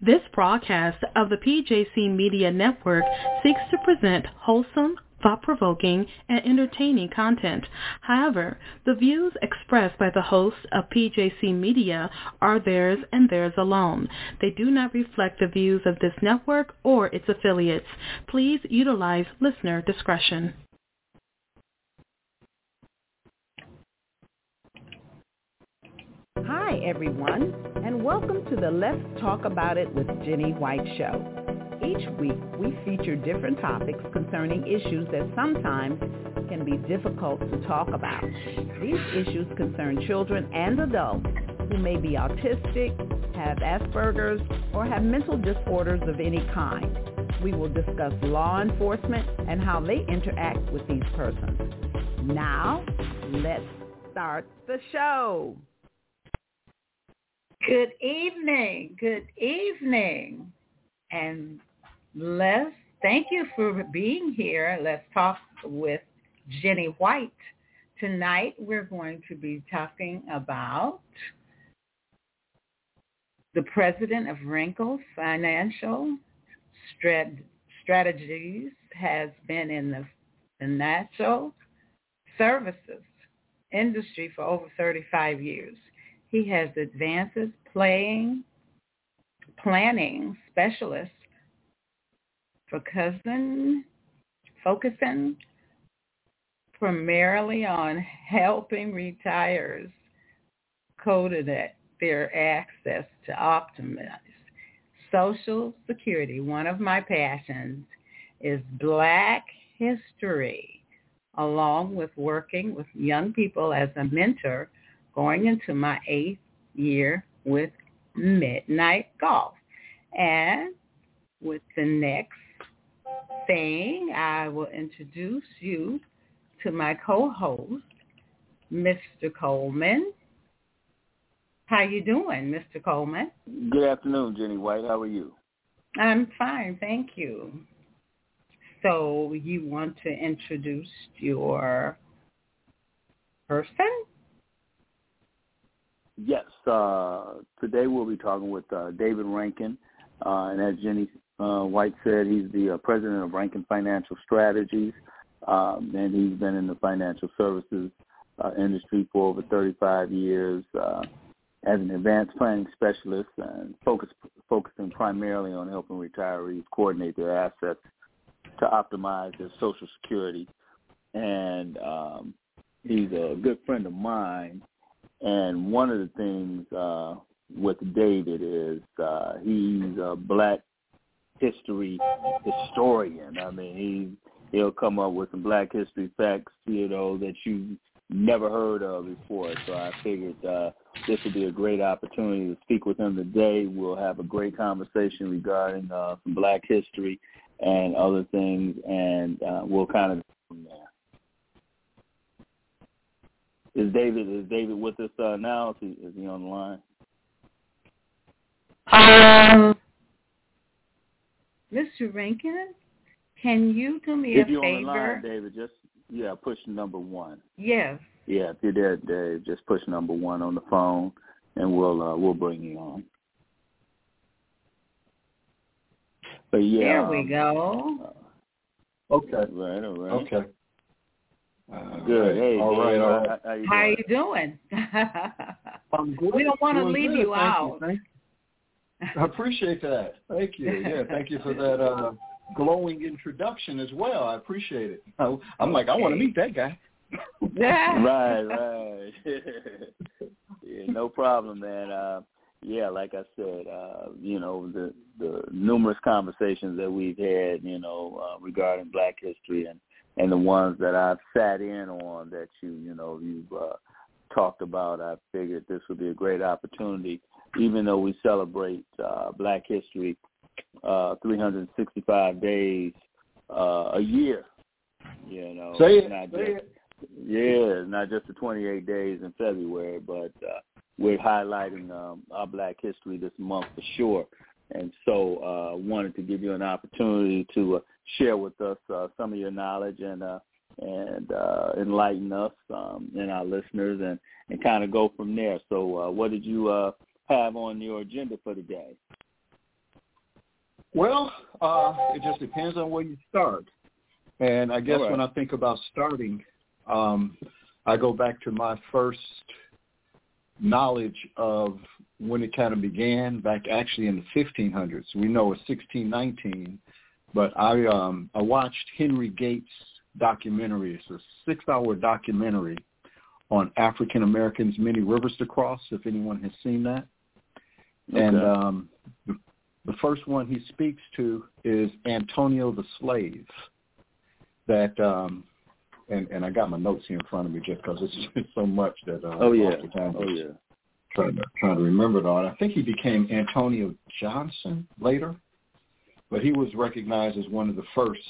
This broadcast of the PJC Media Network seeks to present wholesome, thought-provoking, and entertaining content. However, the views expressed by the hosts of PJC Media are theirs and theirs alone. They do not reflect the views of this network or its affiliates. Please utilize listener discretion. Everyone, and welcome to the Let's Talk About It with Jenny White show. Each week, we feature different topics concerning issues that sometimes can be difficult to talk about. These issues concern children and adults who may be autistic, have Asperger's, or have mental disorders of any kind. We will discuss law enforcement and how they interact with these persons. Now, let's start the show. Good evening. Good evening. And let's thank you for being here. Let's talk with Jenny White. Tonight we're going to be talking about the president of Rankin Financial Strategies has been in the financial services industry for over 35 years. He has advances playing planning specialist for cousin focusing primarily on helping retirees coded at their access to optimize social security. One of my passions is black history along with working with young people as a mentor going into my eighth year with Midnight Golf. And with the next thing, I will introduce you to my co-host, Mr. Coleman. How you doing, Mr. Coleman? Good afternoon, Jenny White. How are you? I'm fine, thank you. So you want to introduce your person? Yes. Uh, today we'll be talking with uh, David Rankin. Uh, and as Jenny uh, White said, he's the uh, president of Rankin Financial Strategies. Um, and he's been in the financial services uh, industry for over 35 years as an advanced planning specialist and focus, focusing primarily on helping retirees coordinate their assets to optimize their Social Security. And um, he's a good friend of mine and one of the things uh, with David is uh, he's a black history historian. I mean, he he'll come up with some black history facts, you know, that you never heard of before. So I figured uh, this would be a great opportunity to speak with him today. We'll have a great conversation regarding uh, some black history and other things, and uh, we'll kind of from there. Is David is David with us uh, now? Is he, is he on the line? Um, Mr. Rankin, can you do me if a you're favor? on the line, David, just yeah, push number one. Yes. Yeah, if you're there, Dave, just push number one on the phone, and we'll uh, we'll bring you on. But yeah, There we um, go. uh, okay, right, all right. Okay. Uh, Good. Hey, all right. Dave, All right. How, how you doing? you doing? I'm good. We don't wanna leave good. you Thank out. Thank I appreciate that. Thank you. Yeah, thank you for that uh, glowing introduction as well. I appreciate it. I, I'm like, I want to meet that guy. right, right. yeah, no problem, man. Uh, yeah, like I said, uh, you know, the the numerous conversations that we've had, you know, uh, regarding Black history and and the ones that I've sat in on that you, you know, you've uh, talked about. I figured this would be a great opportunity, even though we celebrate uh, Black history uh, 365 days uh, a year. You know, Say it. not Say just it. yeah, not just the 28 days in February, but uh, we're highlighting um, our Black history this month for sure. And so uh, wanted to give you an opportunity to uh, share with us uh, some of your knowledge and uh, and uh, enlighten us um, and our listeners and, and kind of go from there. So uh, what did you uh, have on your agenda for today? Well, uh, it just depends on where you start. And I guess right. when I think about starting, um, I go back to my first knowledge of when it kind of began back actually in the 1500s. We know it's 1619, but I um, I watched Henry Gates documentary. It's a six-hour documentary on African Americans, many rivers to cross. If anyone has seen that, Okay. and um, the, the first one he speaks to is Antonio the slave. That um, and and I got my notes here in front of me just because it's just so much that uh, Oh yeah. off the time Oh yeah. Trying to trying to remember it all. I think he became Antonio Johnson later, but he was recognized as one of the first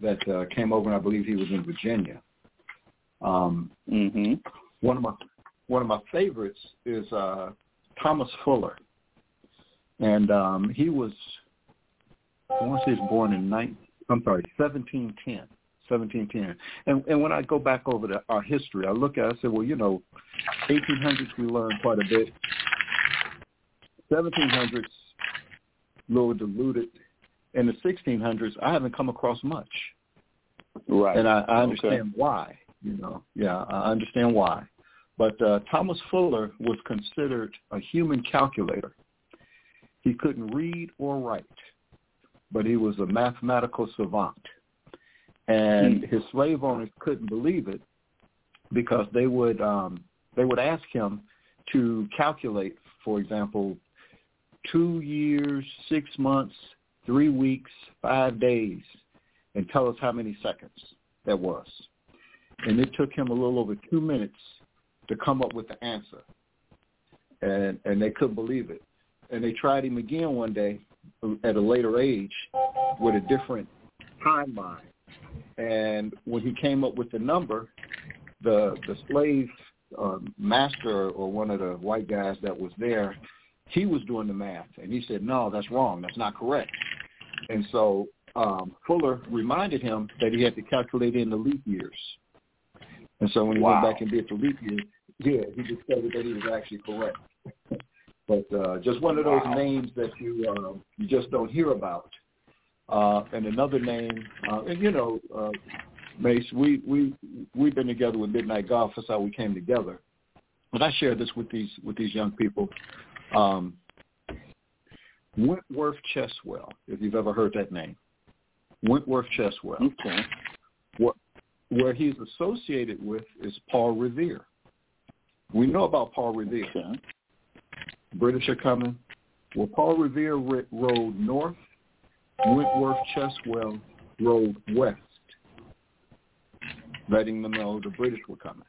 that uh, came over, and I believe he was in Virginia. Um, Mhm. one of my one of my favorites is uh, Thomas Fuller, and um, he was I want to say he was born in nine. I'm sorry, 1710. 1710. And and when I go back over the, our history, I look at it, I say, well, you know, 1800s we learned quite a bit. 1700s, a little diluted. In the 1600s, I haven't come across much, Right. and I, I Okay. understand why. You know, yeah, I understand why. But uh, Thomas Fuller was considered a human calculator. He couldn't read or write, but he was a mathematical savant. And his slave owners couldn't believe it because they would um, they would ask him to calculate, for example, two years, six months, three weeks, five days, and tell us how many seconds that was. And it took him a little over two minutes to come up with the answer. And and they couldn't believe it. And they tried him again one day at a later age with a different timeline. And when he came up with the number, the the slave uh, master or one of the white guys that was there, he was doing the math, and he said, "No, that's wrong. That's not correct." And so um, Fuller reminded him that he had to calculate in the leap years. And so when he Wow. went back and did the leap years, yeah, he discovered that he was actually correct. but uh, just one of those Wow. names that you uh, you just don't hear about. Uh, and another name, uh, and you know, uh, Mace, we we we've been together with Midnight Golf. That's how we came together. But I share this with these with these young people. Um, Wentworth Cheswell, if you've ever heard that name, Wentworth Cheswell. Okay. What where he's associated with is Paul Revere. We know about Paul Revere. Okay. British are coming. Well, Paul Revere rode north. Wentworth Cheswell rode west, letting them know the British were coming.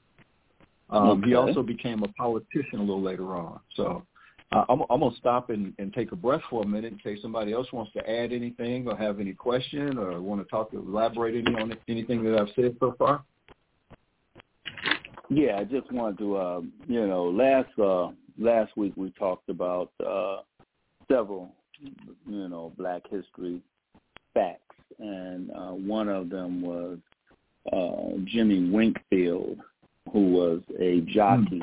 Um, He also became a politician a little later on. So uh, I'm, I'm going to stop and, and take a breath for a minute in case somebody else wants to add anything or have any question or want to talk, elaborate any on anything that I've said so far. Yeah, I just wanted to, uh, you know, last uh, last week we talked about uh, several, you know, Black history facts, and uh, one of them was uh, Jimmy Winkfield, who was a jockey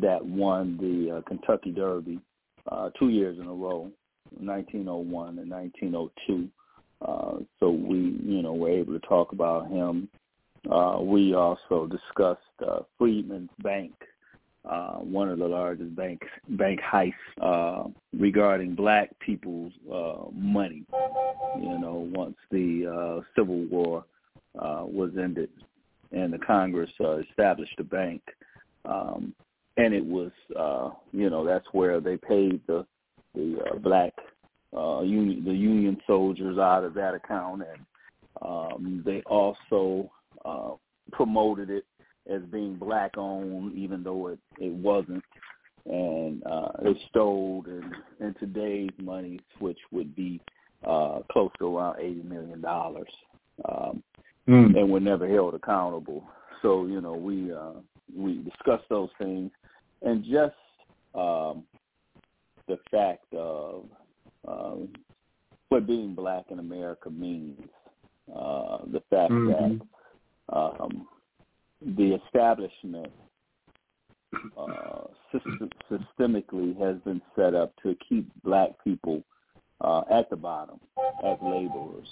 that won the uh, Kentucky Derby uh, two years in a row, 1901 and 1902. Uh, so we, you know, were able to talk about him. Uh, we also discussed uh, Freedman's Bank, uh, one of the largest bank bank heists uh, regarding black people's uh, money. You know, once the uh, Civil War uh, was ended and the Congress uh, established the bank, um, and it was, uh, you know, that's where they paid the the uh, black uh, union the Union soldiers out of that account, and um, they also uh, promoted it as being black owned, even though it, it wasn't. And uh, it stole in, in today's money, which would be uh, close to around eighty million dollars, um, and were never held accountable. So you know we uh, we discussed those things, and just um, the fact of um, what being black in America means. Uh, the fact Mhm. that um, the establishment uh, system, systemically has been set up to keep black people uh, at the bottom as laborers,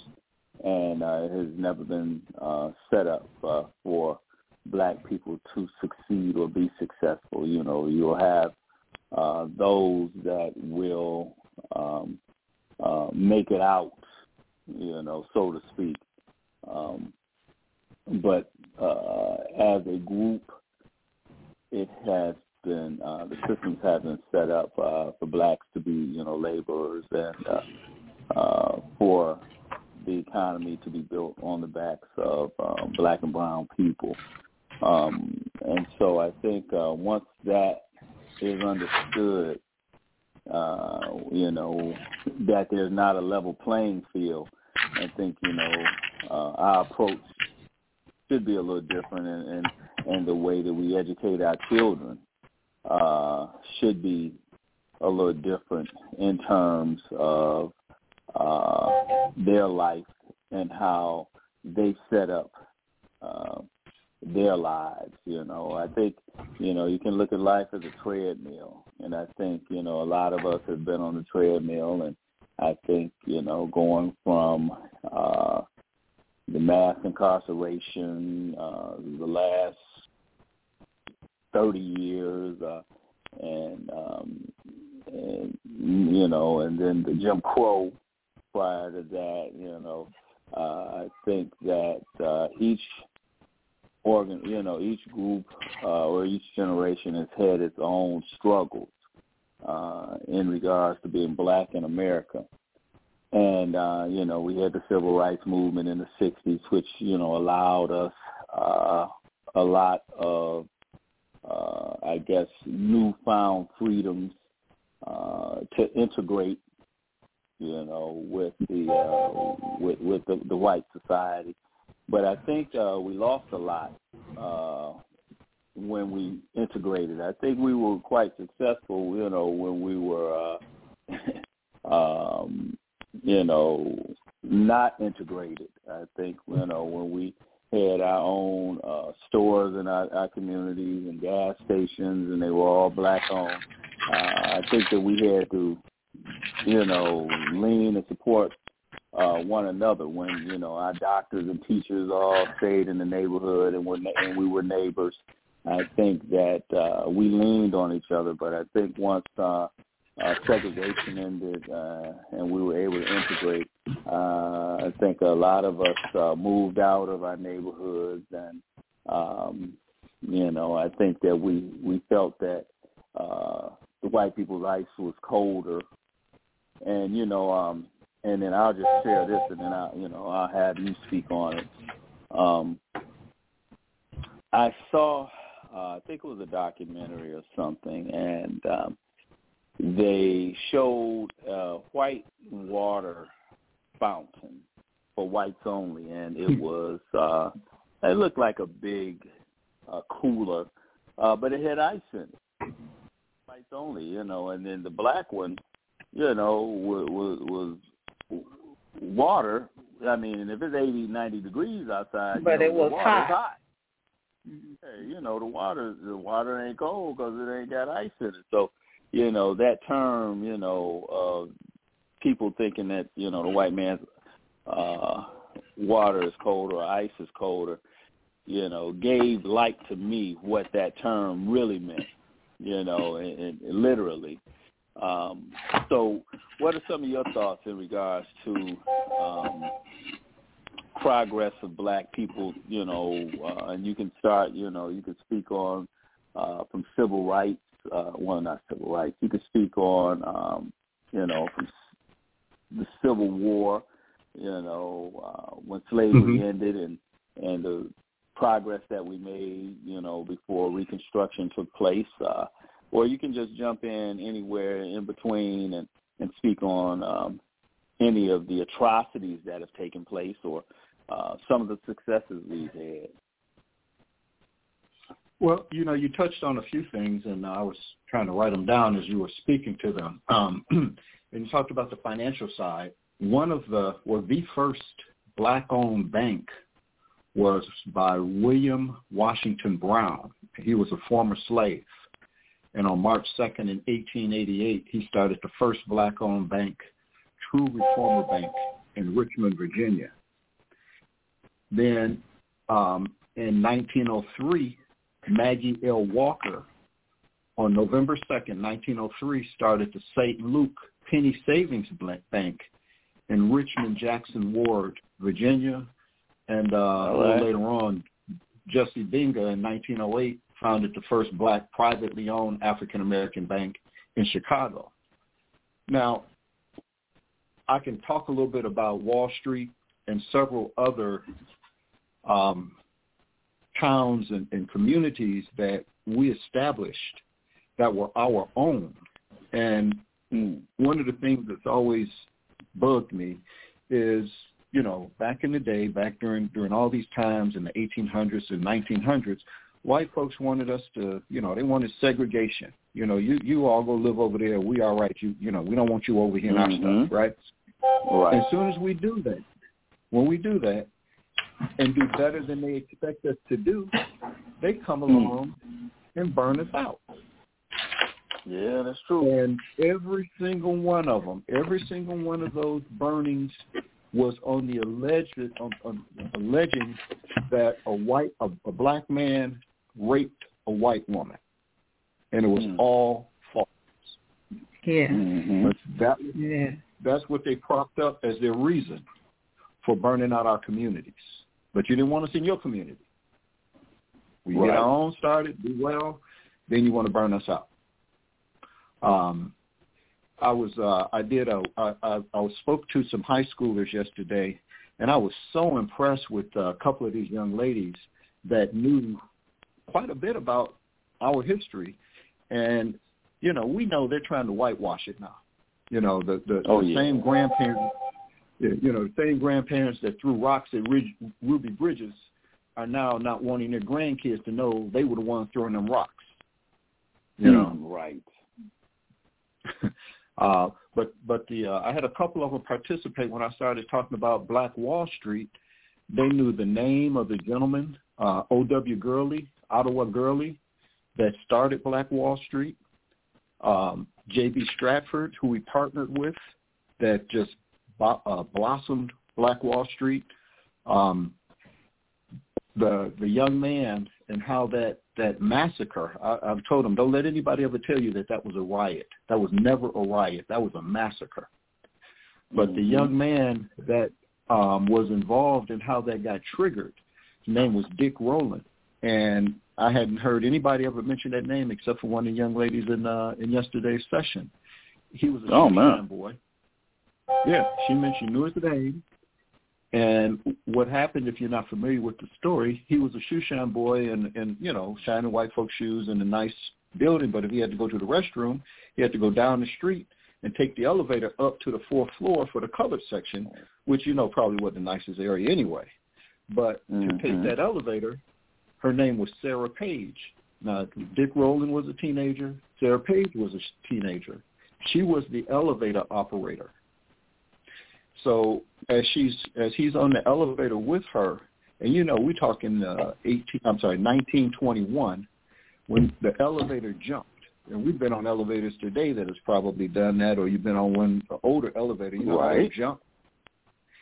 and uh, it has never been uh, set up uh, for black people to succeed or be successful. You know, you'll have uh, those that will um, uh, make it out, you know, so to speak. Um, but uh, as a group, it has been uh, the systems have been set up uh, for blacks to be, you know, laborers and uh, uh, for the economy to be built on the backs of um, black and brown people. Um, and so I think uh, once that is understood, uh, you know, that there's not a level playing field, I think, you know, uh, our approach should be a little different and, and, and the way that we educate our children uh, should be a little different in terms of uh, their life and how they set up uh, their lives. You know, I think you know you can look at life as a treadmill, and I think you know a lot of us have been on the treadmill, and I think you know going from uh, the mass incarceration, uh, the last thirty years, uh, and um, and you know, and then the Jim Crow prior to that, you know. Uh, I think that uh, each organ, you know, each group uh, or each generation has had its own struggles uh, in regards to being black in America. And, uh, you know, we had the civil rights movement in the 60s, which, you know, allowed us uh, a lot of, uh, I guess, newfound freedoms uh, to integrate, you know, with the uh, with with the, the white society. But I think uh, we lost a lot uh, when we integrated. I think we were quite successful, you know, when we were, uh, um, you know, not integrated. I think, you know, when we had our own uh, stores in our, our communities and gas stations, and they were all black owned. Uh, I think that we had to, you know, lean and support uh, one another when you know our doctors and teachers all stayed in the neighborhood and were and we were neighbors. I think that uh, we leaned on each other, but I think once uh, uh, segregation ended uh, and we were able to integrate, uh, I think a lot of us uh, moved out of our neighborhoods, and um, you know I think that we we felt that uh, the white people's ice was colder, and you know um, and then I'll just share this, and then I, you know, I'll have you speak on it. Um, I saw, uh, I think it was a documentary or something, and um, they showed a white water fountain for whites only, and it hmm. was, uh, it looked like a big uh, cooler, uh, but it had ice in it, whites only, you know, and then the black one, you know, was, was water, I mean, if it's 80, 90 degrees outside, but you know, it was the hot. hot. Hey, you know, the water, the water ain't cold because it ain't got ice in it. So, you know, that term, you know, uh, people thinking that you know the white man's uh, water is cold or ice is colder, you know, gave light to me what that term really meant. You know, and, and literally. Um, so, what are some of your thoughts in regards to um, progress of black people? You know, uh, and you can start. You know, you can speak on uh, from civil rights. Uh, well, not civil rights. You can speak on, um, you know, from the Civil War. You know, uh, when slavery mm-hmm. ended and and the progress that we made. You know, before Reconstruction took place. Uh, or you can just jump in anywhere in between and, and speak on um, any of the atrocities that have taken place or uh, some of the successes we've had. Well, you know, you touched on a few things, and I was trying to write them down as you were speaking to them. Um, and you talked about the financial side. One of the, well, the first black-owned bank was by William Washington Brown. He was a former slave. And on March 2nd in 1888, he started the first black-owned bank, True Reformer Bank, in Richmond, Virginia. Then um, in 1903, Maggie L. Walker, on November 2nd, 1903, started the St. Luke Penny Savings Bank in Richmond Jackson Ward, Virginia. And uh, right. a little later on, Jesse Binga in 1908 founded the first black privately owned African American bank in Chicago. Now, I can talk a little bit about Wall Street and several other um, towns and, and communities that we established that were our own. And one of the things that's always bugged me is, you know, back in the day, back during during all these times in the 1800s and 1900s, white folks wanted us to, you know, they wanted segregation. You know, you you all go live over there. We all right. You you know, we don't want you over here in mm-hmm. our stuff, right? Right. As soon as we do that, when we do that, and do better than they expect us to do, they come hmm. along and burn us out. Yeah, that's true. And every single one of them, every single one of those burnings was on the alleged on, on, alleging that a white a, a black man raped a white woman, and it was mm. all false. Yeah, mm-hmm. that, yeah. That's what they propped up as their reason for burning out our communities. But you didn't want us in your community. We right. get our own started, do well, then you want to burn us out. Um, I was uh, I did a I, I, I spoke to some high schoolers yesterday, and I was so impressed with a couple of these young ladies that knew quite a bit about our history, and you know we know they're trying to whitewash it now. You know the the, oh, the yeah. same grandparents, you know the same grandparents that threw rocks at Ridge, Ruby Bridges are now not wanting their grandkids to know they were the ones throwing them rocks. You know, right. uh, but but the uh, I had a couple of them participate when I started talking about Black Wall Street. They knew the name of the gentleman, uh, O.W. Gurley, Ottawa Gurley, that started Black Wall Street. Um, J.B. Stradford, who we partnered with, that just uh, blossomed Black Wall Street. Um, the the young man and how that that massacre. I, I've told him, don't let anybody ever tell you that that was a riot. That was never a riot. That was a massacre. But mm-hmm. the young man that um, was involved in how that got triggered, his name was Dick Rowland, and I hadn't heard anybody ever mention that name except for one of the young ladies in uh, in yesterday's session. He was a oh, man. boy. Yeah, she mentioned knew his name. And what happened, if you're not familiar with the story, he was a shoe shine boy and, and you know, shining white folks' shoes in a nice building. But if he had to go to the restroom, he had to go down the street and take the elevator up to the fourth floor for the colored section, which you know probably wasn't the nicest area anyway. But mm-hmm. to take that elevator, her name was Sarah Page. Now, Dick Rowland was a teenager. Sarah Page was a teenager. She was the elevator operator. So as she's as he's on the elevator with her, and you know we're talking uh, 18, I'm sorry, 1921, when the elevator jumped. And we've been on elevators today that has probably done that, or you've been on one older elevator, you know, right. jump.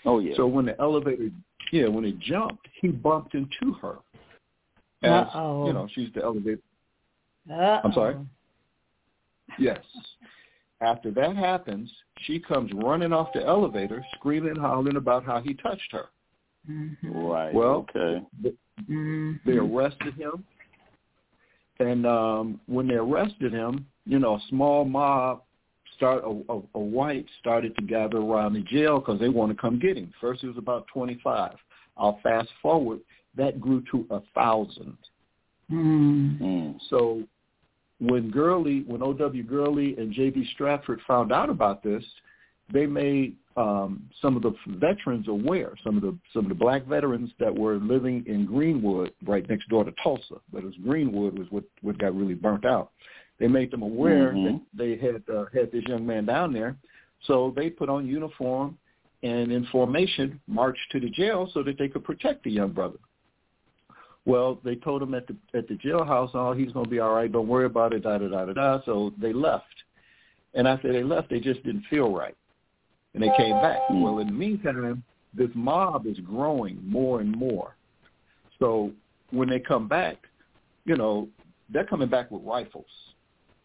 Oh yeah. So when the elevator, yeah, when it jumped, he bumped into her. As, Uh-oh. You know, she's the elevator. Uh-oh. I'm sorry. Yes. After that happens, she comes running off the elevator, screaming and hollering about how he touched her. Mm-hmm. Right. Well, okay. They, mm-hmm. they arrested him, and um, when they arrested him, you know, a small mob start a, a, a white started to gather around the jail because they want to come get him. First, it was about twenty-five. I'll fast forward. That grew to a thousand. Mm. So when Gurley, when O.W. Gurley and J.B. Stradford found out about this, they made um, some of the veterans aware, some of the some of the black veterans that were living in Greenwood, right next door to Tulsa, but it was Greenwood was what what got really burnt out. They made them aware mm-hmm. that they had uh, had this young man down there, so they put on uniform and in formation marched to the jail so that they could protect the young brother. Well, they told him at the at the jailhouse, oh, he's going to be all right. Don't worry about it. Da da da da da. So they left, and after they left, they just didn't feel right. and they came back. Mm. Well, in the meantime, this mob is growing more and more. So when they come back, you know, they're coming back with rifles,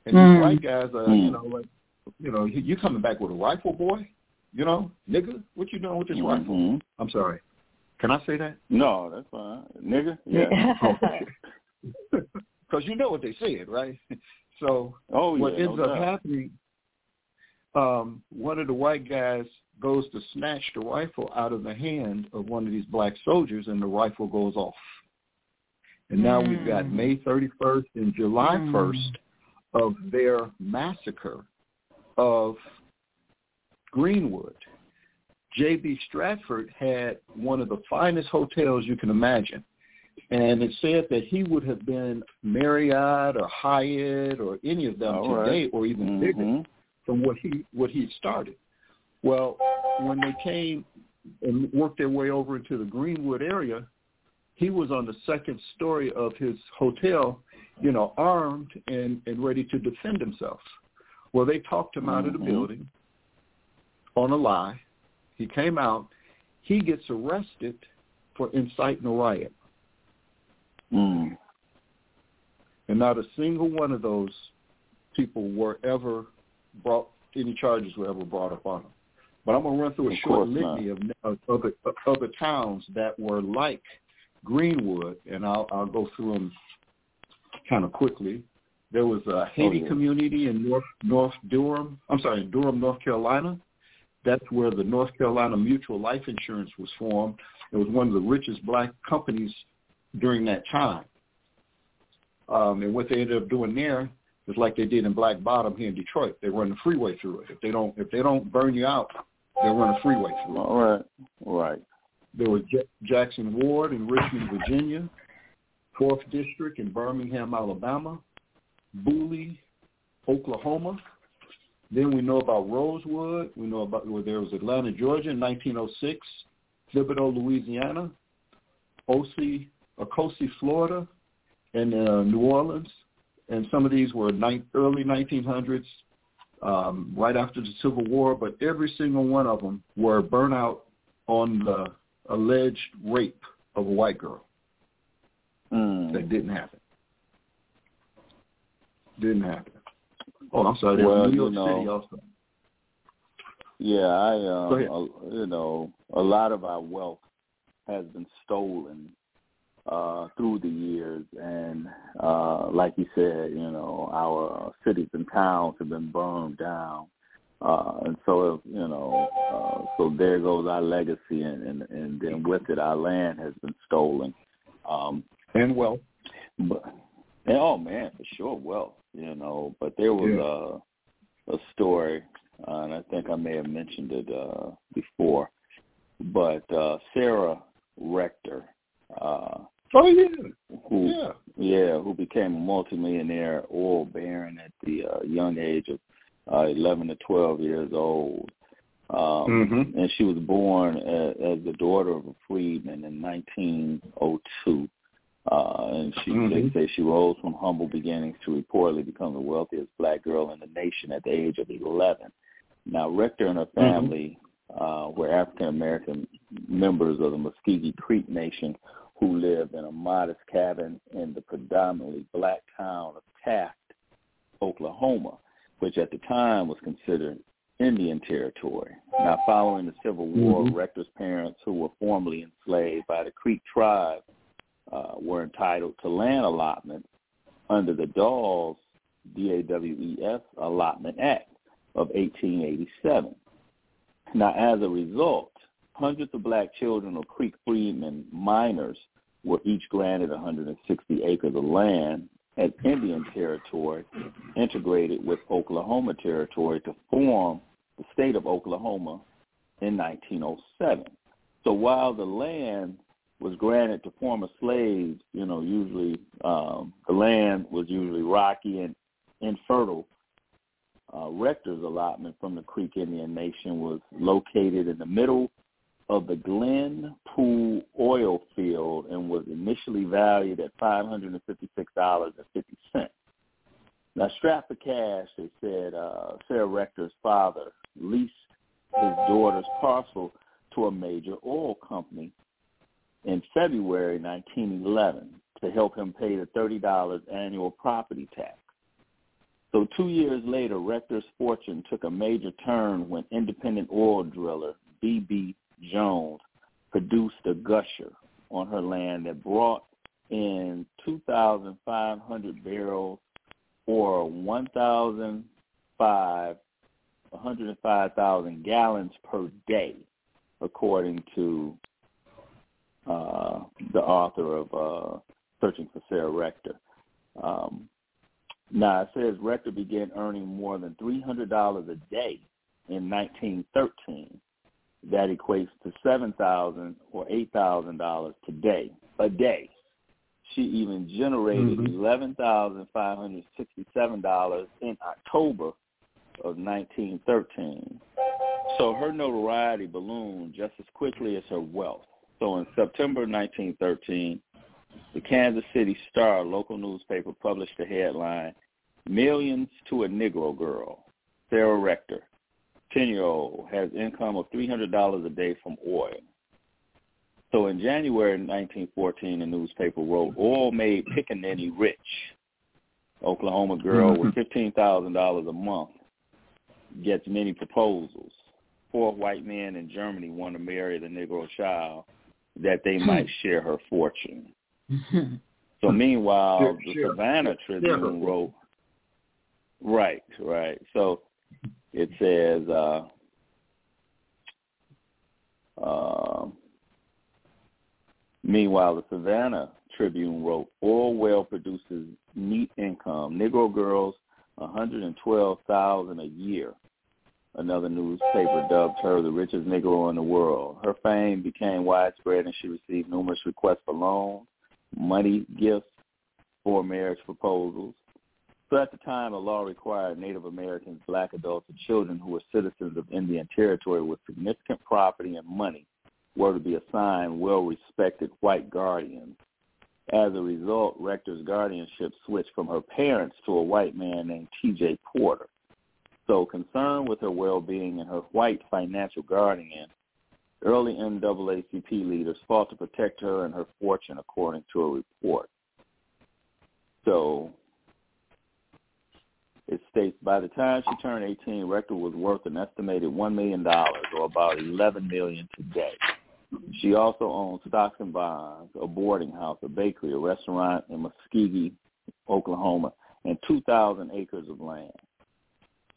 and Mm. these white guys are, you Mm. know, like, you know, you, you coming back with a rifle, boy? You know, nigga, what you doing with this rifle? Mhm. I'm sorry. Can I say that? No, that's fine, nigga. Yeah. Because you know what they said, right? So oh yeah. what ends no up doubt. happening, um, one of the white guys goes to snatch the rifle out of the hand of one of these black soldiers, and the rifle goes off. And now we've got Mm. May 31st and July Mm. 1st of their massacre of Greenwood. J.B. Stradford had one of the finest hotels you can imagine. And it said that he would have been Marriott or Hyatt or any of them All right. today or even bigger Mhm. from what he what he started. Well, when they came and worked their way over into the Greenwood area, he was on the second story of his hotel, you know, armed and, and ready to defend himself. Well, they talked him out of the Mhm. building on a lie. He came out. He gets arrested for inciting a riot. Mm. And not a single one of those people were ever brought, any charges were ever brought upon them. But I'm going to run through a Of short litany of, of other, of other towns that were like Greenwood, and I'll, I'll go through them kind of quickly. There was a Hayti yeah. community in North North Durham. I'm sorry, Durham, North Carolina. That's where the North Carolina Mutual Life Insurance was formed. It was one of the richest black companies during that time. Um, and what they ended up doing there is like they did in Black Bottom here in Detroit. They run the freeway through it. If they don't, if they don't burn you out, they'll run a freeway through it. All right. Right. There was J- Jackson Ward in Richmond, Virginia, Fourth District in Birmingham, Alabama, Boley, Oklahoma. Then we know about Rosewood. We know about well, there was Atlanta, Georgia in 1906, Thibodaux, Louisiana, Osi, Ocosi, Florida, and uh, New Orleans. And some of these were ni- early 1900s, um, right after the Civil War. But every single one of them were burnout on the alleged rape of a white girl. Mm. That didn't happen. Didn't happen. Oh, I'm sorry. Well, New you know, City also. Yeah, I um, uh, you know, a lot of our wealth has been stolen uh through the years and uh like you said, you know, our cities and towns have been burned down. Uh and so you know, uh so there goes our legacy and and, and then with it our land has been stolen. Um And well, but and, oh man, for sure, wealth, you know. But there was a a story, uh, and I think I may have mentioned it uh, before. But uh, Sarah Rector, uh, oh yeah, who yeah. yeah, who became a multimillionaire oil baron at the uh, young age of uh, 11 to 12 years old. Um, Mhm. And she was born as, as the daughter of a freedman in 1902. Uh, and she, Mhm. they say she rose from humble beginnings to reportedly become the wealthiest black girl in the nation at the age of 11. Now, Rector and her family uh, were African American members of the Muskogee Creek Nation who lived in a modest cabin in the predominantly black town of Taft, Oklahoma, which at the time was considered Indian territory. Now, following the Civil War, Mhm. Rector's parents, who were formerly enslaved by the Creek tribe, uh, were entitled to land allotment under the Dawes, D-A-W-E-S, Allotment Act of 1887. Now, as a result, hundreds of black children of Creek freedmen miners were each granted 160 acres of land as Indian territory integrated with Oklahoma territory to form the state of Oklahoma in 1907. So while the land was granted to former slaves, you know, usually um, the land was usually rocky and infertile. Uh, Rector's allotment from the Creek Indian Nation was located in the middle of the Glenn Pool oil field and was initially valued at $556.50. Now, strapped for cash, they said uh, Sarah Rector's father leased his daughter's parcel to a major oil company in February 1911 to help him pay the $30 annual property tax. So two years later, Rector's fortune took a major turn when independent oil driller B.B. Jones produced a gusher on her land that brought in 2,500 barrels or 1,005 105,000 gallons per day, according to uh, the author of uh, Searching for Sarah Rector. Um, now it says Rector began earning more than $300 a day in 1913. That equates to $7,000 or $8,000 today, a day. She even generated mm-hmm. $11,567 in October of 1913. So her notoriety ballooned just as quickly as her wealth. So in September 1913, the Kansas City Star local newspaper published the headline, Millions to a Negro Girl, Sarah Rector, 10-year-old, has income of $300 a day from oil. So in January 1914, the newspaper wrote, oil made Pickaninny rich. Oklahoma girl mm-hmm. with $15,000 a month gets many proposals. Four white men in Germany want to marry the Negro child that they might share her fortune. so meanwhile, sure, the sure. Savannah Tribune sure. wrote, right, right. So it says, uh, uh, meanwhile, the Savannah Tribune wrote, oil well produces neat income. Negro girls, 112000 a year. Another newspaper dubbed her the richest Negro in the world. Her fame became widespread and she received numerous requests for loans, money, gifts, for marriage proposals. So at the time, a law required Native Americans, black adults, and children who were citizens of Indian Territory with significant property and money were to be assigned well-respected white guardians. As a result, Rector's guardianship switched from her parents to a white man named T.J. Porter. So concerned with her well-being and her white financial guardian, early NAACP leaders fought to protect her and her fortune, according to a report. So it states by the time she turned 18, Rector was worth an estimated $1 million or about 11 million today. She also owned stocks and bonds, a boarding house, a bakery, a restaurant in Muskogee, Oklahoma, and 2,000 acres of land.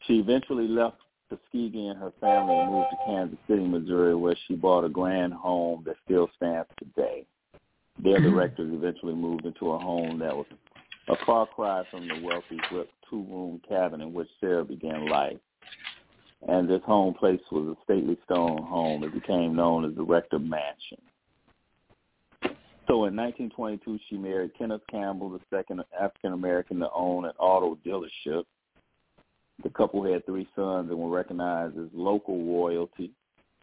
She eventually left Tuskegee and her family and moved to Kansas City, Missouri, where she bought a grand home that still stands today. Their mm-hmm. directors eventually moved into a home that was a far cry from the wealthy two-room cabin in which Sarah began life. And this home place was a stately stone home. It became known as the Rector Mansion. So in 1922, she married Kenneth Campbell, the second African American to own an auto dealership. The couple had three sons and were recognized as local royalty,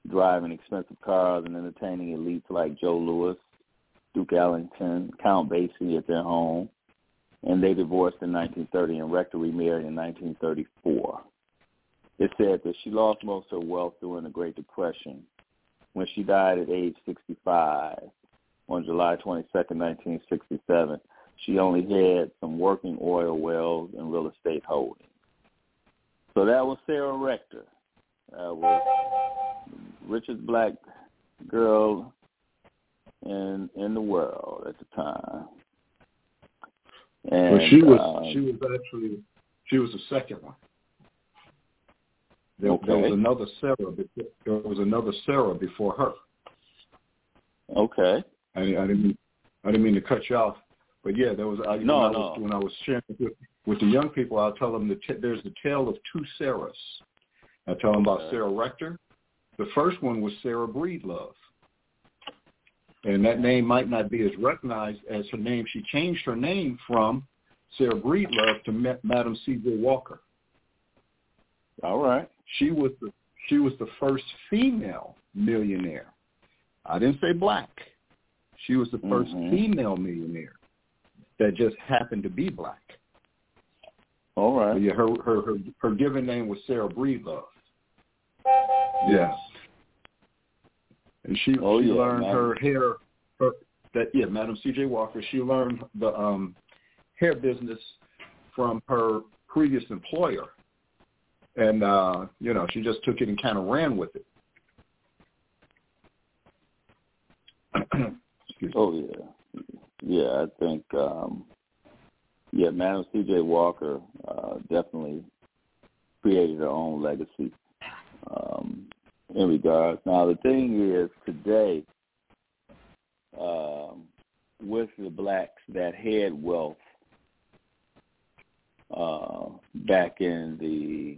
driving expensive cars and entertaining elites like Joe Louis, Duke Ellington, Count Basie at their home. And they divorced in 1930 and Rector remarried in 1934. It said that she lost most of her wealth during the Great Depression when she died at age 65 on July 22, 1967. She only had some working oil wells and real estate holdings. So that was Sarah Rector. That was richest black girl in in the world at the time. And, well, she was um, she was actually she was the second one. There, okay. there was another Sarah. Before, there was another Sarah before her. Okay. I, I didn't mean, I didn't mean to cut you off, but yeah, there was. I, no, when no. I was, when I was sharing with, with the young people, I'll tell them that t- there's the tale of two Sarahs. I tell them okay. about Sarah Rector. The first one was Sarah Breedlove. And that name might not be as recognized as her name. She changed her name from Sarah Breedlove to Ma- Madam C.J. Walker. All right. She was the she was the first female millionaire. I didn't say black. She was the 1st mm-hmm. female millionaire that just happened to be black. All right. Yeah, her her her, her given name was Sarah Breedlove. Yes. And she oh, she yeah, learned Madam. her hair her, that yeah, Madam C.J. Walker. She learned the um hair business from her previous employer, and uh, you know she just took it and kind of ran with it. Oh yeah, yeah. I think um, yeah, Madam C.J. Walker uh, definitely created her own legacy um, in regards. Now the thing is, today um, with the blacks that had wealth uh, back in the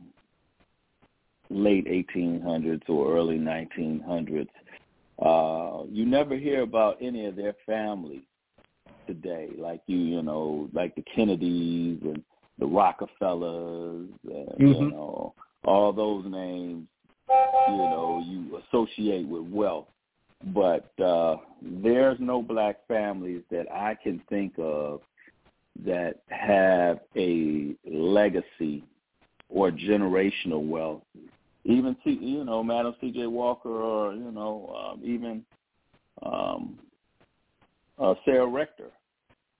late 1800s or early 1900s. Uh, you never hear about any of their families today, like you, you know, like the Kennedys and the Rockefellers, and, you Mhm. know, all those names, you know, you associate with wealth. But uh, there's no black families that I can think of that have a legacy or generational wealth. Even C, you know, Madam C.J. Walker, or you know, um, even um, uh, Sarah Rector.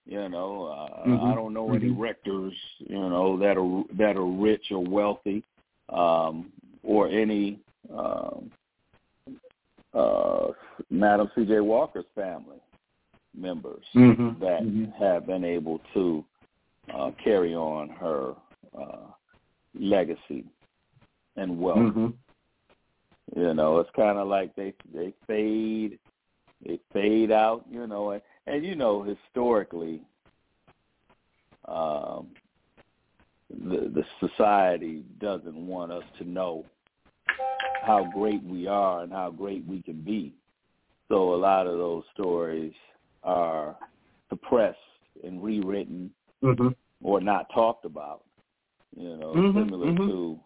You know, uh, Mhm. I don't know any Mhm. rectors, you know, that are that are rich or wealthy, um, or any um, uh, Madam C.J. Walker's family members Mhm. that Mhm. have been able to uh, carry on her uh, legacy and wealth. Mhm. You know, it's kind of like they they fade, they fade out. You know, and, and you know historically, um, the the society doesn't want us to know how great we are and how great we can be. So a lot of those stories are suppressed and rewritten Mhm. or not talked about. You know, Mhm, similar mhm. to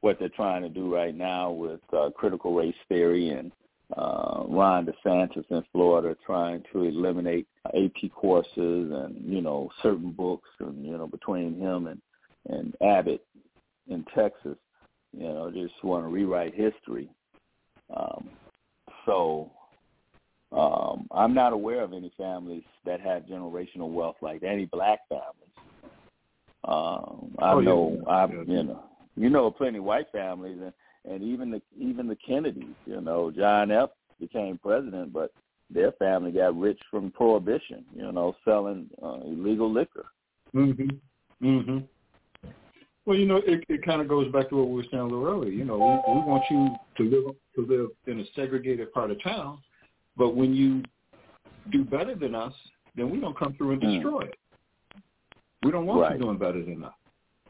what they're trying to do right now with uh, critical race theory and uh, Ron DeSantis in Florida trying to eliminate AP courses and you know certain books and you know between him and and Abbott in Texas, you know, just want to rewrite history. Um, so um, I'm not aware of any families that have generational wealth like any black families. Um, I Oh, yeah. know, I Yeah. you know, you know, plenty of white families, and and even the even the Kennedys. You know, John F. became president, but their family got rich from prohibition. You know, selling uh, illegal liquor. Mhm. Mhm. Well, you know, it it kind of goes back to what we were saying a little earlier. You know, we, we want you to live to live in a segregated part of town, but when you do better than us, then we don't come through and Mm. destroy it. We don't want Right. you doing better than us.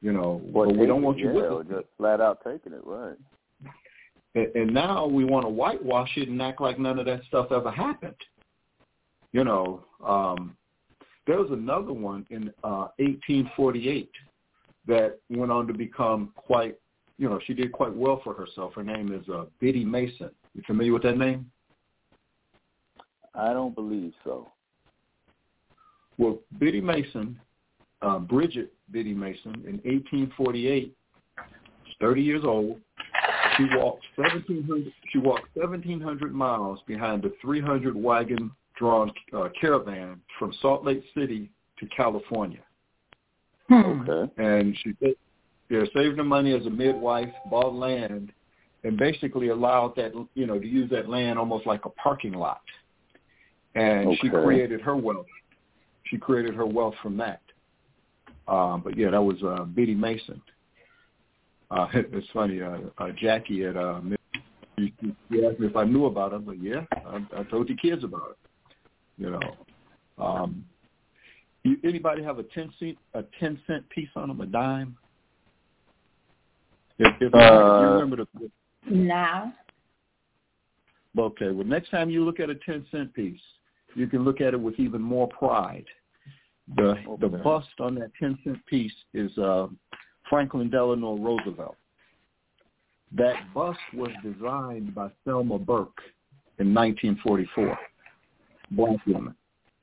You know, Or but we don't want you yeah, with us. just flat out taking it, right? And, and now we want to whitewash it and act like none of that stuff ever happened. You know, um, there was another one in uh, 1848 that went on to become quite, you know, she did quite well for herself. Her name is uh, Biddy Mason. You familiar with that name? I don't believe so. Well, Biddy Mason, uh, Bridget Biddy Mason, in 1848, she's 30 years old. She walked 1,700. She walked 1,700 miles behind a 300 wagon drawn uh, caravan from Salt Lake City to California, Hmm. Okay. and she yeah, saved the money as a midwife, bought land, and basically allowed that you know to use that land almost like a parking lot. And she created her wealth. She created her wealth from that. Um, but yeah, that was uh, Biddy Mason. Uh, it's funny. Uh, uh, Jackie at uh, she, she asked me if I knew about it. But yeah, I, I told the kids about it. You know, um, you, anybody have a ten cent a ten cent piece on them, a dime? If, if, not, if you Uh, remember the Now, Okay, well, next time you look at a 10 cent piece, you can look at it with even more pride. The the bust on that 10 cent piece is uh, Franklin Delano Roosevelt. That bust was designed by Selma Burke in 1944. Black woman.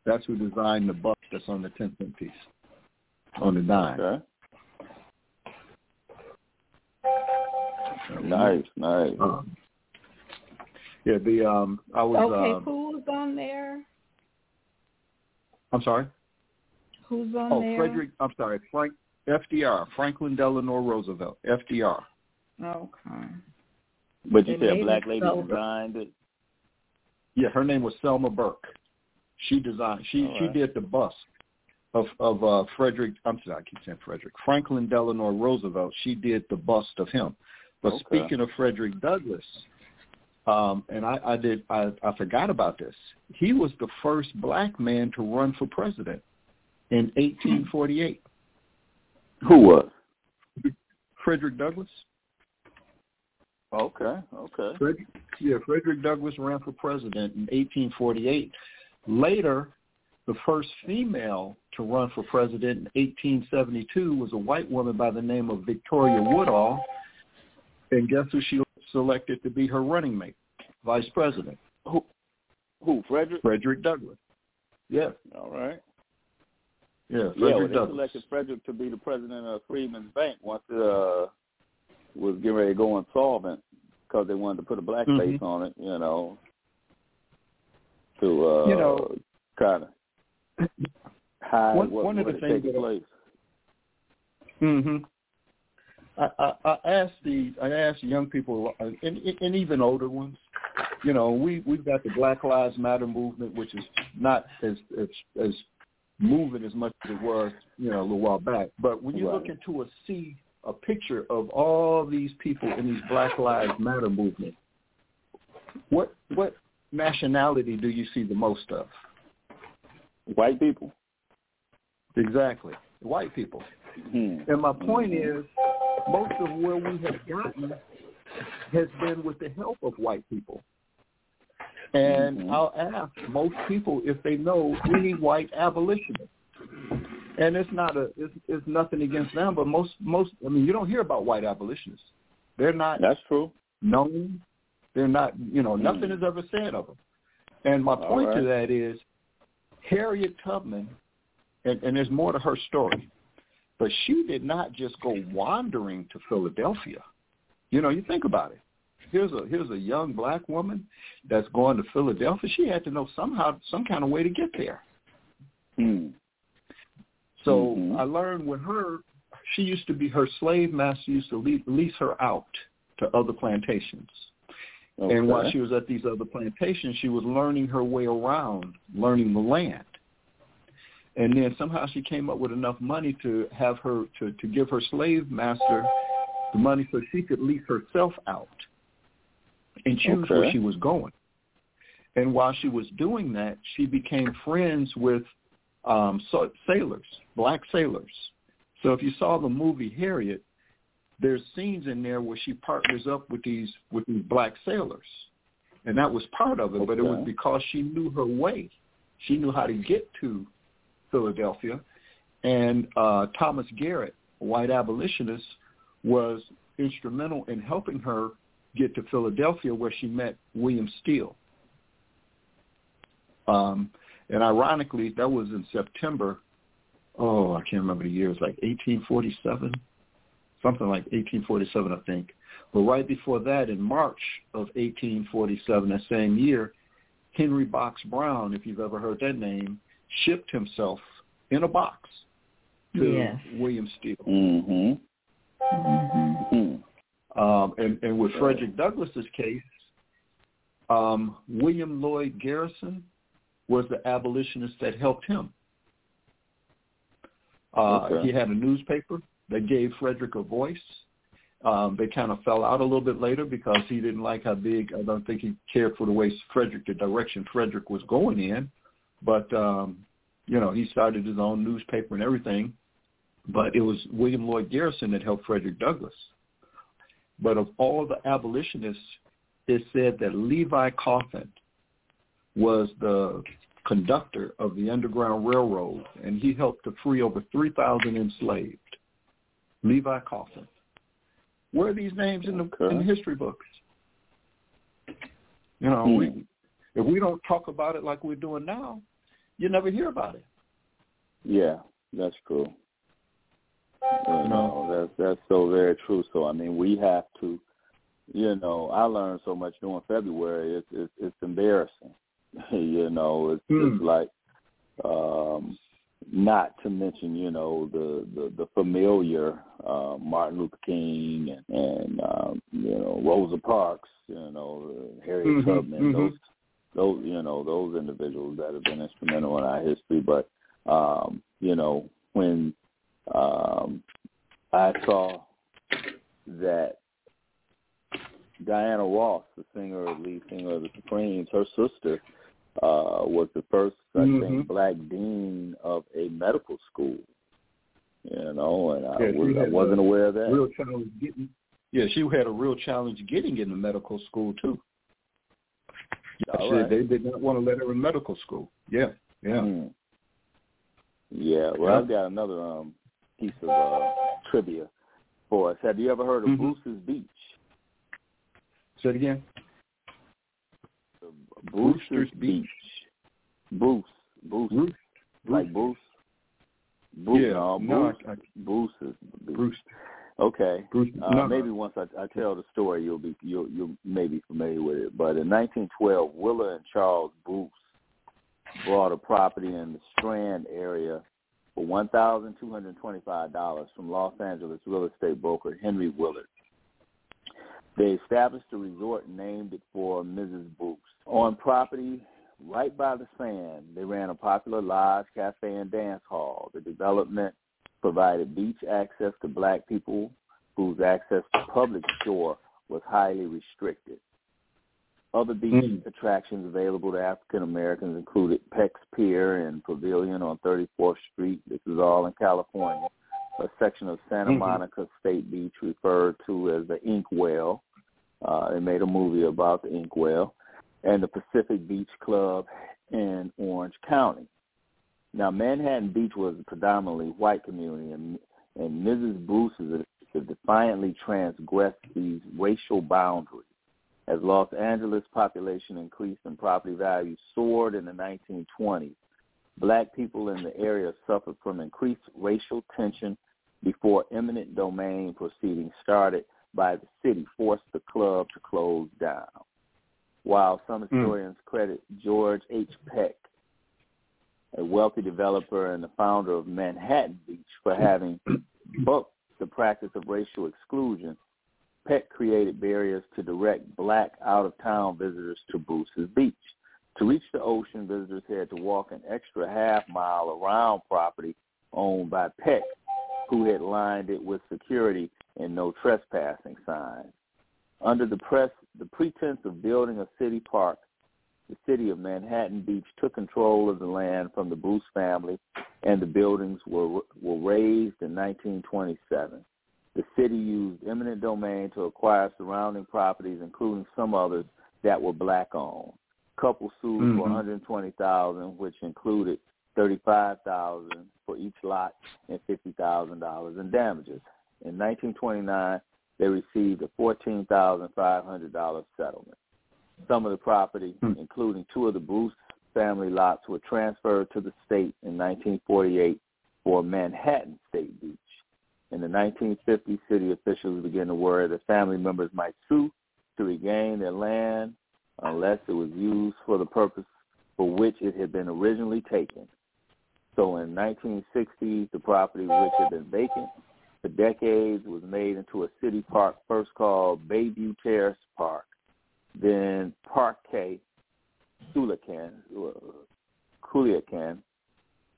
That's who designed the bust that's on the 10 cent piece, on the dime. Okay. Nice, nice. Um, Yeah, the um, I was. Okay, um, who was on there? I'm sorry. Who's on Oh, there? Oh, Frederick. I'm sorry, Frank FDR, Franklin Delano Roosevelt, FDR. Okay. But you The said a black lady sold- designed it. Yeah, her name was Selma Burke. She designed. She All she did the bust of of uh, Frederick. I'm sorry, I keep saying Frederick. Franklin Delano Roosevelt. She did the bust of him. But Okay. speaking of Frederick Douglass, um, and I, I did I, I forgot about this. He was the first black man to run for president in 1848. Who was? Frederick Douglass. Okay, okay. Frederick, yeah, Frederick Douglass ran for president in 1848. Later, the first female to run for president in 1872 was a white woman by the name of Victoria Woodhull. And guess who she selected to be her running mate, vice president? Who? Who? Frederick? Frederick Douglass. Yeah, All right. Yeah, Frederick Yeah, well, Frederick they selected Frederick to be the president of Freedman's Bank once it uh, was getting ready to go insolvent because they wanted to put a black Mhm. face on it, you know, to uh, You know- kind of hide One- what, one of the things that- place. hmm I, I, I asked the I asked young people and, and even older ones. You know, we we've got the Black Lives Matter movement, which is not as as as moving as much as it was, you know, a little while back. But when you look into a see a picture of all these people in these Black Lives Matter movement, what what nationality do you see the most of? White people. Exactly, white people. Hmm. And my point is, most of where we have gotten has been with the help of white people. And Mhm. I'll ask most people if they know any white abolitionists. And it's not a it's, it's nothing against them, but most most I mean you don't hear about white abolitionists. They're not That's true. known. They're not you know nothing Mm. is ever said of them. And my point to that is Harriet Tubman, and, and there's more to her story, but she did not just go wandering to Philadelphia. You know, you think about it. Here's a here's a young black woman that's going to Philadelphia. She had to know somehow some kind of way to get there. Hmm. So Mhm. I learned with her, she used to be her slave master used to lease, lease her out to other plantations. Okay. And while she was at these other plantations, she was learning her way around, learning the land. And then somehow she came up with enough money to have her to, to give her slave master the money so she could lease herself out and choose where she was going. And while she was doing that, she became friends with um, so, sailors, black sailors. So if you saw the movie Harriet, there's scenes in there where she partners up with these with these black sailors, and that was part of it. But it was because she knew her way. She knew how to get to Philadelphia, and uh, Thomas Garrett, a white abolitionist, was instrumental in helping her get to Philadelphia, where she met William Steele. Um, and ironically, that was in September. Oh, I can't remember the year. It was like 1847 something like 1847, I think. But right before that, in March of 1847, that same year, Henry Box Brown, if you've ever heard that name, shipped himself in a box to Yes. William Steele. Mm-hmm. Mhm. Um, and, and with Frederick Douglass's case, um, William Lloyd Garrison was the abolitionist that helped him. Uh, Okay. He had a newspaper that gave Frederick a voice. Um, they kind of fell out a little bit later because he didn't like how big. I don't think he cared for the way Frederick, the direction Frederick was going in. But um, you know, he started his own newspaper and everything. But it was William Lloyd Garrison that helped Frederick Douglass. But of all the abolitionists, it said that Levi Coffin was the conductor of the Underground Railroad, and he helped to free over 3,000 enslaved. Levi Coffin. Where are these names in the, Okay. in the history books? You know, Hmm. we, if we don't talk about it like we're doing now, you never hear about it. Yeah, that's true. You No. know, that's that's so very true. So I mean, we have to you know, I learned so much during February. It's it's, it's embarrassing. you know, it's Hmm. just like um not to mention, you know, the the, the familiar uh, Martin Luther King and, and um, you know Rosa Parks, you know Harriet Mhm, Tubman, mhm. those those you know those individuals that have been instrumental in our history. But um, you know when um, I saw that Diana Ross, the singer, the lead singer of the Supremes, her sister uh, was the first, I Mhm. think, black dean of a medical school. You know, and I, Yeah, was, I wasn't a aware of that. Real challenge getting. Yeah, she had a real challenge getting into medical school too. Yeah, she, right. they did not want to let her in medical school. Yeah, yeah. Mm. Yeah, well, Yeah. I've got another um, piece of uh, trivia for us. Have you ever heard of Mhm. Bruce's Beach? Say it again. Bruce's Brewster's Beach. Beach. Bruce. Bruce. Bruce. Like Bruce. Bruce. Yeah, No, no, I, I, Bruce's Beach. Bruce. Okay. Bruce. Uh, no, maybe once I, I tell the story, you'll be you'll you'll may be familiar with it. But in 1912, Willa and Charles Bruce bought a property in the Strand area for one thousand two hundred twenty-five dollars from Los Angeles real estate broker Henry Willard. They established a resort and named it for Mrs. Bruce. On property right by the sand, they ran a popular lodge, cafe, and dance hall. The development provided beach access to black people whose access to public shore was highly restricted. Other beach Mm. attractions available to African Americans included Peck's Pier and Pavilion on 34th Street. This is all in California. A section of Santa Mhm. Monica State Beach referred to as the Ink Well. Uh, they made a movie about the Ink Well. And the Pacific Beach Club in Orange County. Now, Manhattan Beach was a predominantly white community, and, and Mrs. Bruce is defiantly transgressed these racial boundaries. As Los Angeles population increased and property values soared in the 1920s, black people in the area suffered from increased racial tension before eminent domain proceedings started by the city forced the club to close down. While some hmm. historians credit George H. Peck a wealthy developer and the founder of Manhattan Beach, for having booked the practice of racial exclusion, Peck created barriers to direct black out-of-town visitors to Bruce's Beach. To reach the ocean, visitors had to walk an extra half mile around property owned by Peck, who had lined it with security and no trespassing signs. Under the press, the pretense of building a city park, the city of Manhattan Beach took control of the land from the Bruce family, and the buildings were were raised in 1927. The city used eminent domain to acquire surrounding properties, including some others that were black-owned. Couple sued Mhm. for 120,000, which included 35,000 for each lot and $50,000 in damages. In 1929, they received a $14,500 settlement. Some of the property, Hmm. including two of the Bruce family lots, were transferred to the state in 1948 for Manhattan State Beach. In the 1950s, city officials began to worry that family members might sue to regain their land unless it was used for the purpose for which it had been originally taken. So in 1960s, the property, which had been vacant for decades, was made into a city park, first called Bayview Terrace Park, then Parque Culiacan. Culiacan.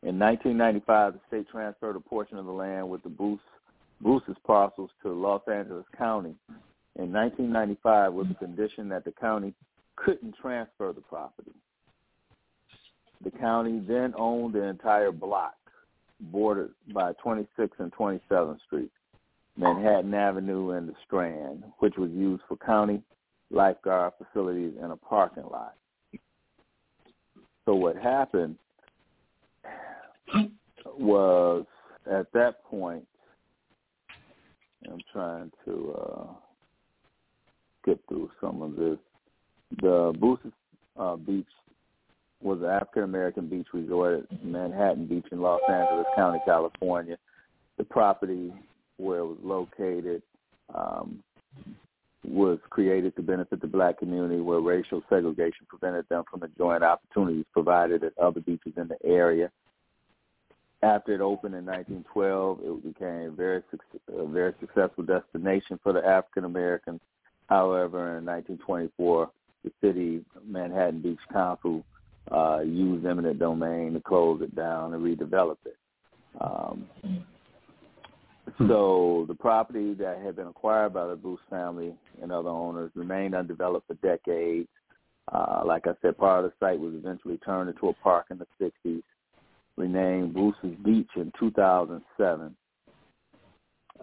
In 1995, the state transferred a portion of the land with the Bruce, Bruce's parcels to Los Angeles County in 1995 with the condition that the county couldn't transfer the property. The county then owned the entire block bordered by 26th and 27th Street, Manhattan Avenue, and the Strand, which was used for county lifeguard facilities and a parking lot. So what happened was at that point, I'm trying to uh, get through some of this. The Bruce's uh, Beach was an African American beach resort at Manhattan Beach in Los Angeles County, California. The property where it was located um, was created to benefit the black community where racial segregation prevented them from enjoying opportunities provided at other beaches in the area. After it opened in 1912, it became a very, a very successful destination for the African Americans. However, in 1924, the city Manhattan Beach Council uh, used eminent domain to close it down and redevelop it. Um, so the property that had been acquired by the Bruce family and other owners remained undeveloped for decades. Uh, like I said, part of the site was eventually turned into a park in the 60s, renamed Bruce's Beach in 2007.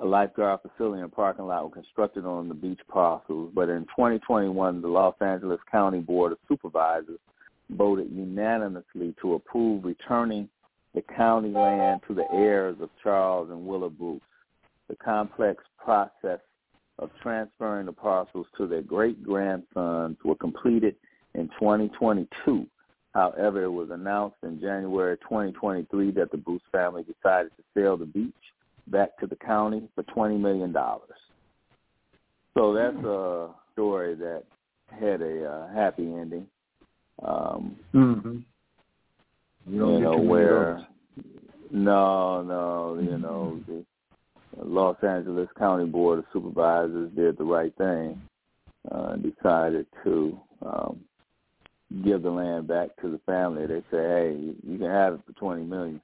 A lifeguard facility and parking lot were constructed on the beach parcels, but in 2021, the Los Angeles County Board of Supervisors voted unanimously to approve returning the county land to the heirs of Charles and Willa Bruce. The complex process of transferring the parcels to their great-grandsons were completed in 2022. However, it was announced in January 2023 that the Bruce family decided to sell the beach back to the county for $20 million. So that's a story that had a uh, happy ending. Um, mm-hmm. You, you know where? No, no. You know the Los Angeles County Board of Supervisors did the right thing uh, and decided to um, give the land back to the family. They say, "Hey, you can have it for twenty million.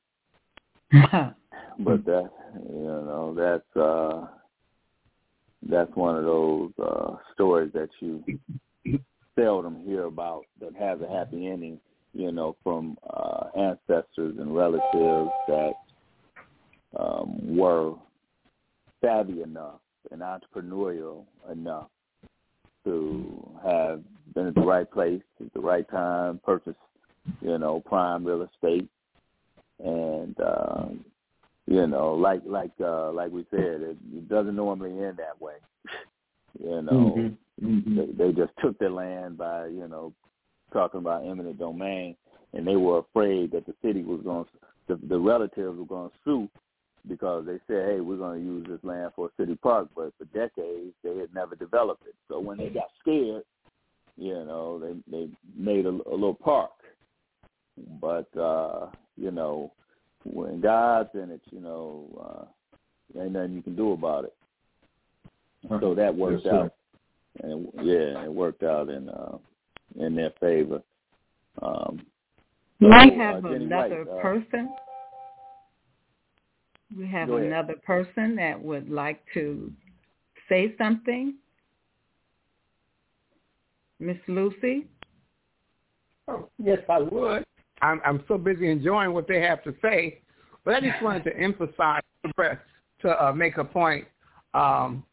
but that, you know, that's uh, that's one of those uh, stories that you seldom hear about that has a happy ending, you know, from uh, ancestors and relatives that um, were savvy enough and entrepreneurial enough to have been at the right place at the right time, purchase, you know, prime real estate, and uh, you know, like like uh, like we said, it, it doesn't normally end that way. you know, mm-hmm. Mm-hmm. They, they just took their land by you know talking about eminent domain, and they were afraid that the city was going, to, the, the relatives were going to sue because they said, hey, we're going to use this land for a city park, but for decades they had never developed it. So when they got scared, you know, they they made a, a little park. But uh, you know, when God's in it, you know, uh, ain't nothing you can do about it. So that worked yes, out, and yeah, it worked out in uh, in their favor. Um, so, we have uh, another White, uh, person. We have Go ahead. another person that would like to say something. Miss Lucy? Oh, yes, I would. I'm, I'm so busy enjoying what they have to say, but I just wanted to emphasize to uh, make a point. Um,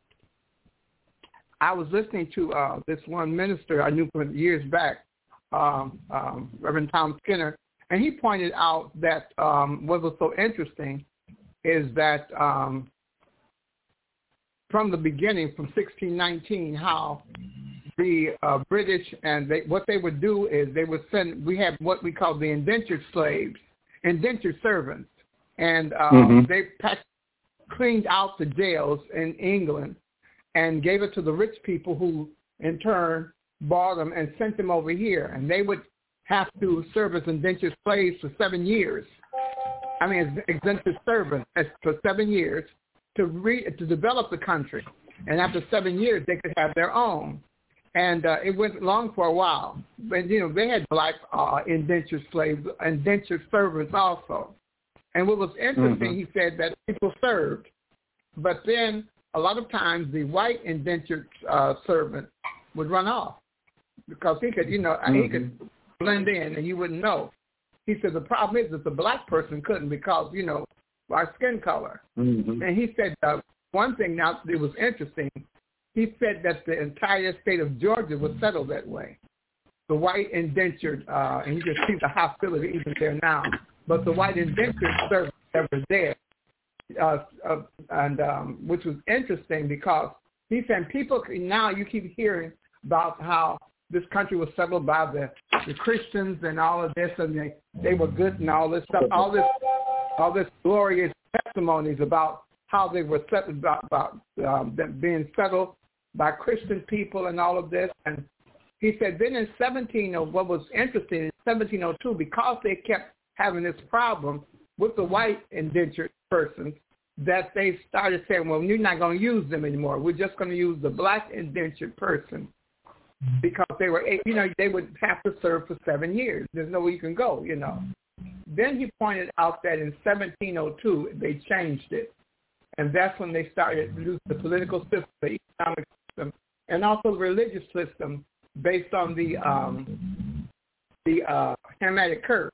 I was listening to uh, this one minister I knew from years back, um, um, Reverend Tom Skinner, and he pointed out that um, what was so interesting is that um, from the beginning, from 1619, how the uh, British and they, what they would do is they would send. We have what we call the indentured slaves, indentured servants, and uh, Mhm. they packed, cleaned out the jails in England and gave it to the rich people who, in turn, bought them and sent them over here, and they would have to serve as indentured slaves for seven years. I mean, as indentured servants as- for seven years to re- to develop the country, and after seven years they could have their own and uh, it went long for a while. But you know, they had black uh, indentured slaves, indentured servants also. And what was interesting, Mhm. he said that people served, but then a lot of times the white indentured uh, servant would run off because he could, you know, he could blend in and you wouldn't know. He said the problem is that the black person couldn't because you know our skin color. Mm-hmm. And he said uh, one thing now it was interesting. He said that the entire state of Georgia was settled that way. The white indentured, uh, and you can see the hostility even there now. But the white indentured servants that were there, uh, uh, and um, which was interesting because he said people now you keep hearing about how this country was settled by the the Christians and all of this, and they they were good and all this stuff, all this all this glorious testimonies about how they were settled about, about um, them being settled by Christian people and all of this. And he said then in 17, uh, what was interesting in 1702, because they kept having this problem with the white indentured persons, that they started saying, well, you're not going to use them anymore. We're just going to use the black indentured person mm-hmm. because they were, you know, they would have to serve for seven years. There's no way you can go, you know. Then he pointed out that in 1702 they changed it, and that's when they started the political system, the economic system, and also religious system based on the um, the uh, Hamitic curse,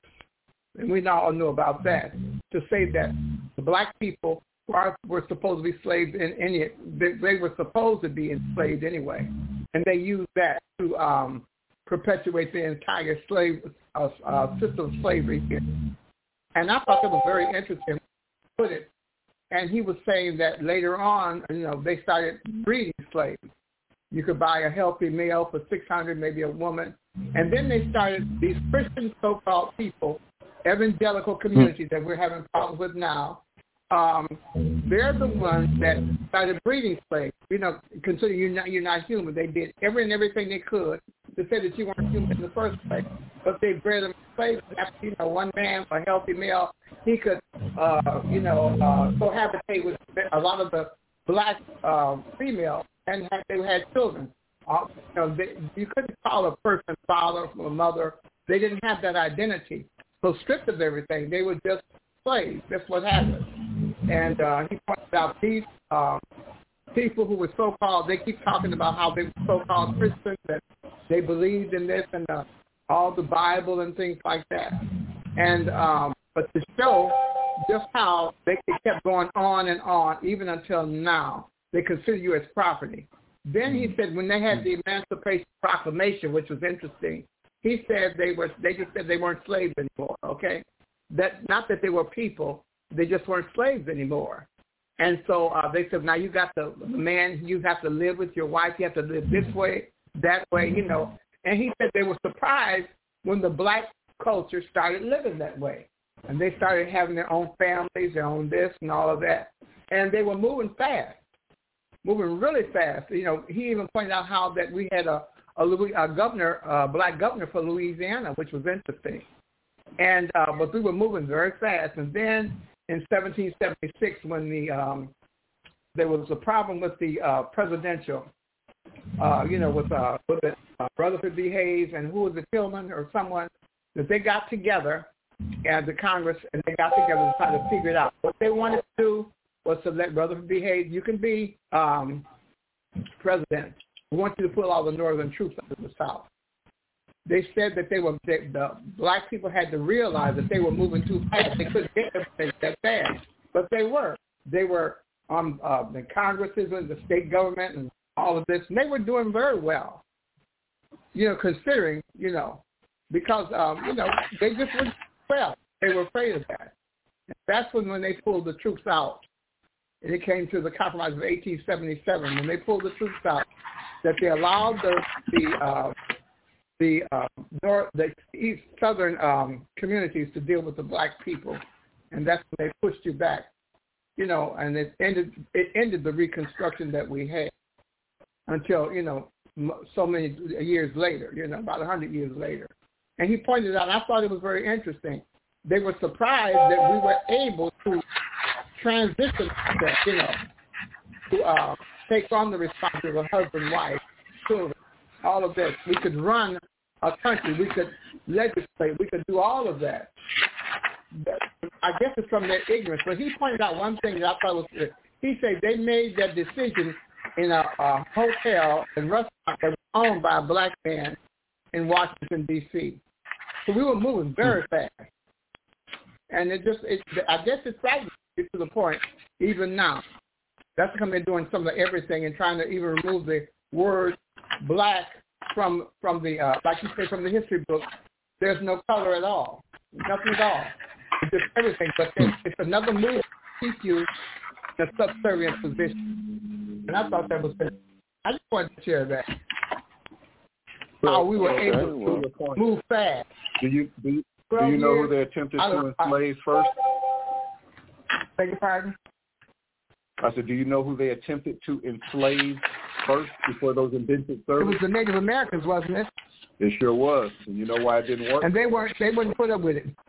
and we all know about that. To say that the black people were, were supposed to be slaves in any, they, were supposed to be enslaved anyway, and they used that to um, perpetuate the entire slave uh, uh, system of slavery here. And I thought that was very interesting. Put it, and he was saying that later on, you know, they started breeding slaves. You could buy a healthy male for six hundred, maybe a woman, and then they started these Christian so-called people, evangelical communities that we're having problems with now um, they're the ones that started breeding slaves. You know, considering you're not you're not human, they did every and everything they could to say that you weren't human in the first place. But they bred them slaves. After, you know, one man, a healthy male, he could, uh, you know, uh, cohabitate with a lot of the black uh, females, and had, they had children. Uh, you know, they, you couldn't call a person father or mother. They didn't have that identity. So stripped of everything, they were just slaves. That's what happened. And uh, he pointed out these um, people who were so-called, they keep talking about how they were so-called Christians and they believed in this and uh, all the Bible and things like that. And um, but to show just how they kept going on and on even until now, they consider you as property. Then he said when they had the Emancipation Proclamation, which was interesting, he said they were they just said they weren't slaves anymore. Okay, that not that they were people, they just weren't slaves anymore. And so uh, they said, now you got the, man, you have to live with your wife, you have to live this way, that way, you know. And he said they were surprised when the black culture started living that way. And they started having their own families, their own this and all of that. And they were moving fast, moving really fast. You know, he even pointed out how that we had a, a, Louis, a governor, a black governor for Louisiana, which was interesting. And uh, but we were moving very fast. And then in 1776 when the um, there was a problem with the uh, presidential, uh, you know, with uh, with it, uh, Rutherford B. Hayes and who was it, Tillman or someone, that they got together and the Congress and they got together to try to figure it out. What they wanted to do was to let Rutherford B. Hayes, you can be um, president. We want you to put all the northern troops under the South they said that they were they, the black people had to realize that they were moving too fast. They couldn't get them that fast, but they were. They were on uh, the Congresses and the state government and all of this, and they were doing very well. You know, considering you know, because um, you know they just were well. They were afraid of that. And that's when when they pulled the troops out. And it came to the compromise of 1877 when they pulled the troops out that they allowed the the uh, the uh, north, the east southern um, communities to deal with the black people, and that's when they pushed you back, you know, and it ended it ended the Reconstruction that we had until you know so many years later, you know, about a hundred years later. And he pointed out, I thought it was very interesting. They were surprised that we were able to transition, that, you know, to uh, take on the responsibility of husband, wife, children, all of this. We could run a country. We could legislate. We could do all of that. I guess it's from their ignorance. But he pointed out one thing that I thought was good. He said they made that decision in a, a hotel and restaurant that was owned by a black man in Washington D.C. So we were moving very mm. fast, and it just it, I guess it's frightening to the point even now. That's because they're doing some of the everything and trying to even remove the word black from from the uh, like you say from the history book, there's no color at all, nothing at all. It's just everything. But it's another move to keep you in a subservient position. And I thought that was. I just wanted to share that. How we were okay, able well, to move fast. Do you do you, do you know who they attempted to enslave first? Beg your pardon? I said, do you know who they attempted to enslave first before those indentured servants? It was the Native Americans, wasn't it? It sure was. And you know why it didn't work? And they weren't. They wouldn't put up with it.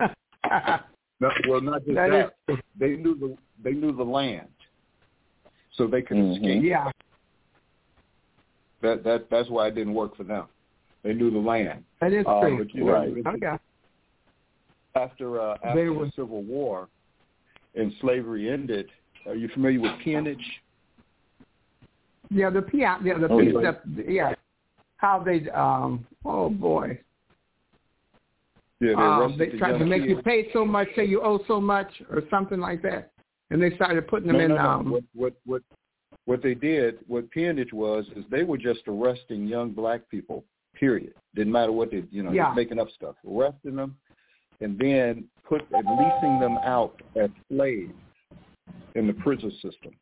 no, well, not just that. that. They knew the they knew the land, so they could mm-hmm. escape. Yeah. That that that's why it didn't work for them. They knew the land. That is uh, true. But, you know, right. Okay. After uh, after were, the Civil War and slavery ended, are you familiar with peonage? Yeah, the peon. Yeah, the, oh, the, the yeah. How they um oh boy. Yeah, they, um, they tried to make kids. you pay so much, say you owe so much, or something like that, and they started putting them no, in. No, no. Um, what what what what they did, what peonage was, is they were just arresting young black people. Period. Didn't matter what they, you know, yeah. just making up stuff, arresting them, and then put and leasing them out as slaves in the prison system.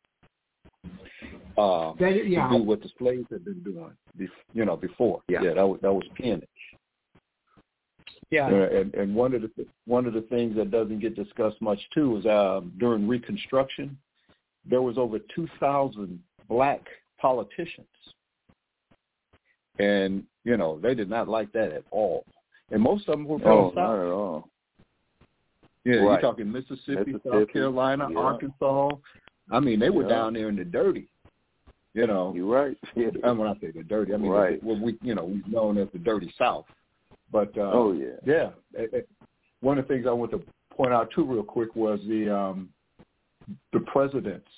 Uh, that, yeah. to do what the slaves had been doing, you know, before. Yeah, yeah that was that was peonage. Yeah, uh, and and one of the one of the things that doesn't get discussed much too is um, during Reconstruction, there was over two thousand black politicians, and you know they did not like that at all, and most of them were from oh, the South. Not at all. Yeah, right. you're talking Mississippi, Mississippi South Carolina, yeah. Arkansas. I mean, they were yeah. down there in the dirty. You know, you're right. And when I say the dirty, I mean right. what we, you know, we've known as the dirty South. But uh, oh yeah, yeah. It, it, one of the things I want to point out too, real quick, was the um, the presidents.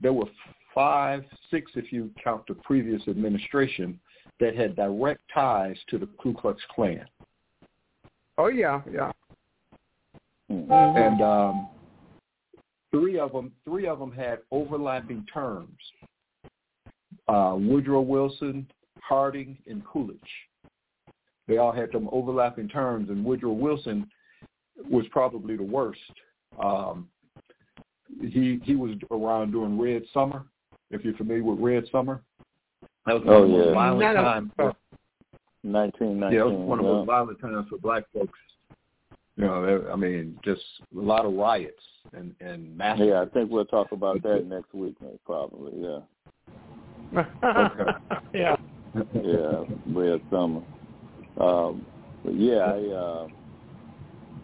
There were five, six, if you count the previous administration, that had direct ties to the Ku Klux Klan. Oh yeah, yeah. Mm-hmm. And um, three of them, three of them had overlapping terms. Uh, Woodrow Wilson, Harding, and Coolidge. They all had some overlapping terms, and Woodrow Wilson was probably the worst. Um, he he was around during Red Summer. If you're familiar with Red Summer, that was one oh, of the most yeah. violent times. Nineteen nineteen. Yeah, it was one of the most violent times for black folks. You know, I mean, just a lot of riots and and massacres. Yeah, I think we'll talk about that next week, probably. Yeah. yeah. Yeah, Red Summer. Um, but yeah, I uh,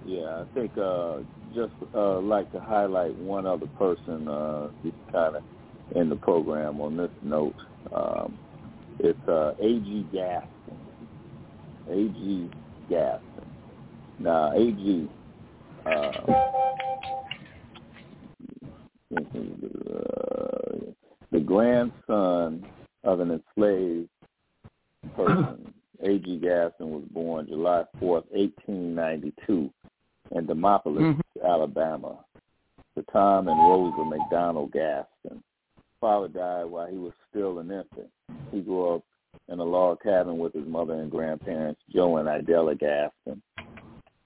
yeah, I think uh, just uh, like to highlight one other person uh, just kind of in the program on this note. Um, it's uh, A.G. Gaston. A.G. Gaston. Now, A.G. Uh, grandson of an enslaved person A.G. Gaston was born July 4th, 1892 in Demopolis, mm-hmm. Alabama, to Tom and Rosa McDonald Gaston. Father died while he was still an infant. He grew up in a log cabin with his mother and grandparents, Joe and Idella Gaston.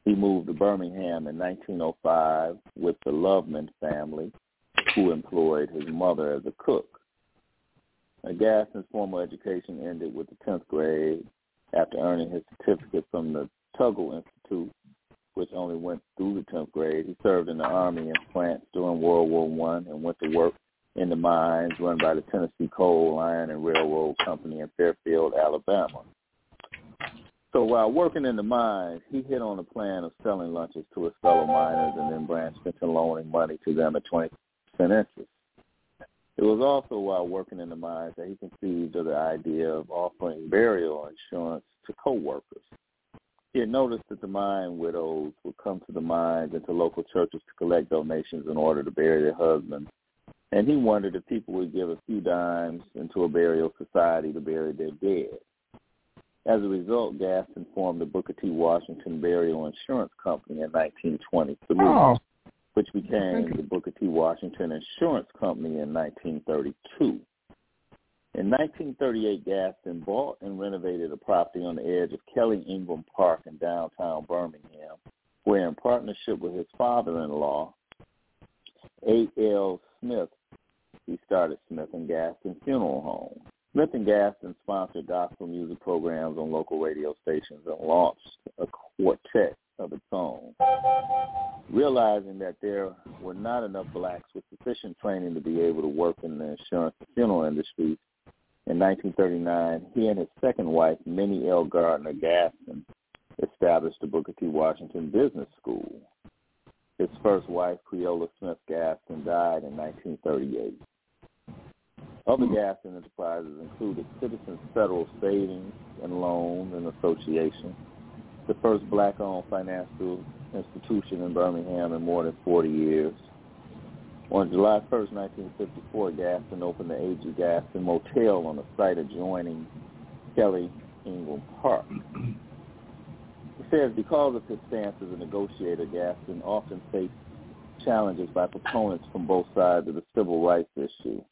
He moved to Birmingham in 1905 with the Loveman family, who employed his mother as a cook. Now, Gaston's formal education ended with the 10th grade after earning his certificate from the Tuggle Institute, which only went through the 10th grade. He served in the Army in France during World War One and went to work in the mines run by the Tennessee Coal, Iron, and Railroad Company in Fairfield, Alabama. So while working in the mines, he hit on a plan of selling lunches to his fellow miners and then branched into loaning money to them at 20% interest. It was also while working in the mines that he conceived of the idea of offering burial insurance to co-workers. He had noticed that the mine widows would come to the mines and to local churches to collect donations in order to bury their husbands, and he wondered if people would give a few dimes into a burial society to bury their dead. As a result, Gaston formed the Booker T. Washington Burial Insurance Company in 1923. Oh which became the Booker T. Washington Insurance Company in 1932. In 1938, Gaston bought and renovated a property on the edge of Kelly Ingram Park in downtown Birmingham, where in partnership with his father-in-law, A.L. Smith, he started Smith and Gaston Funeral Home. Smith and Gaston sponsored gospel music programs on local radio stations and launched a quartet of its own. Realizing that there were not enough blacks with sufficient training to be able to work in the insurance and funeral industry, In 1939, he and his second wife, Minnie L. Gardner Gaston, established the Booker T. Washington Business School. His first wife, Creola Smith Gaston, died in 1938. Other Gaston enterprises included Citizens Federal Savings and Loan and Association, the first black-owned financial institution in Birmingham in more than 40 years. On July 1, 1954, Gaston opened the A.G. Gaston Motel on the site adjoining Kelly Ingram Park. He says because of his stance as a negotiator, Gaston often faced challenges by proponents from both sides of the civil rights issue.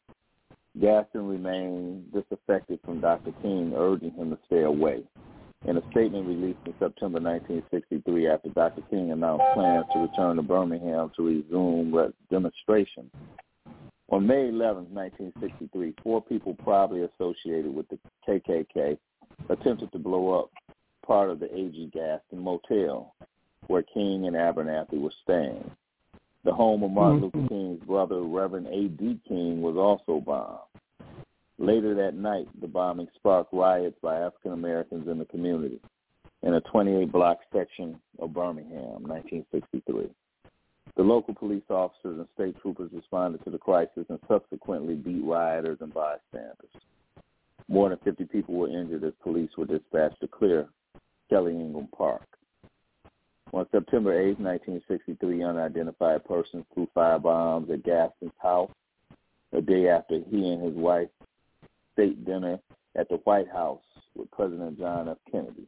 Gaston remained disaffected from Dr. King urging him to stay away. In a statement released in September 1963 after Dr. King announced plans to return to Birmingham to resume demonstrations, on May 11, 1963, four people probably associated with the KKK attempted to blow up part of the A.G. Gaston Motel where King and Abernathy were staying. The home of Martin mm-hmm. Luther King's brother, Reverend A.D. King, was also bombed. Later that night, the bombing sparked riots by African Americans in the community in a 28-block section of Birmingham, 1963. The local police officers and state troopers responded to the crisis and subsequently beat rioters and bystanders. More than 50 people were injured as police were dispatched to clear Kelly Ingram Park. On September 8, 1963, unidentified persons threw firebombs at Gaston's house a day after he and his wife state dinner at the White House with President John F. Kennedy.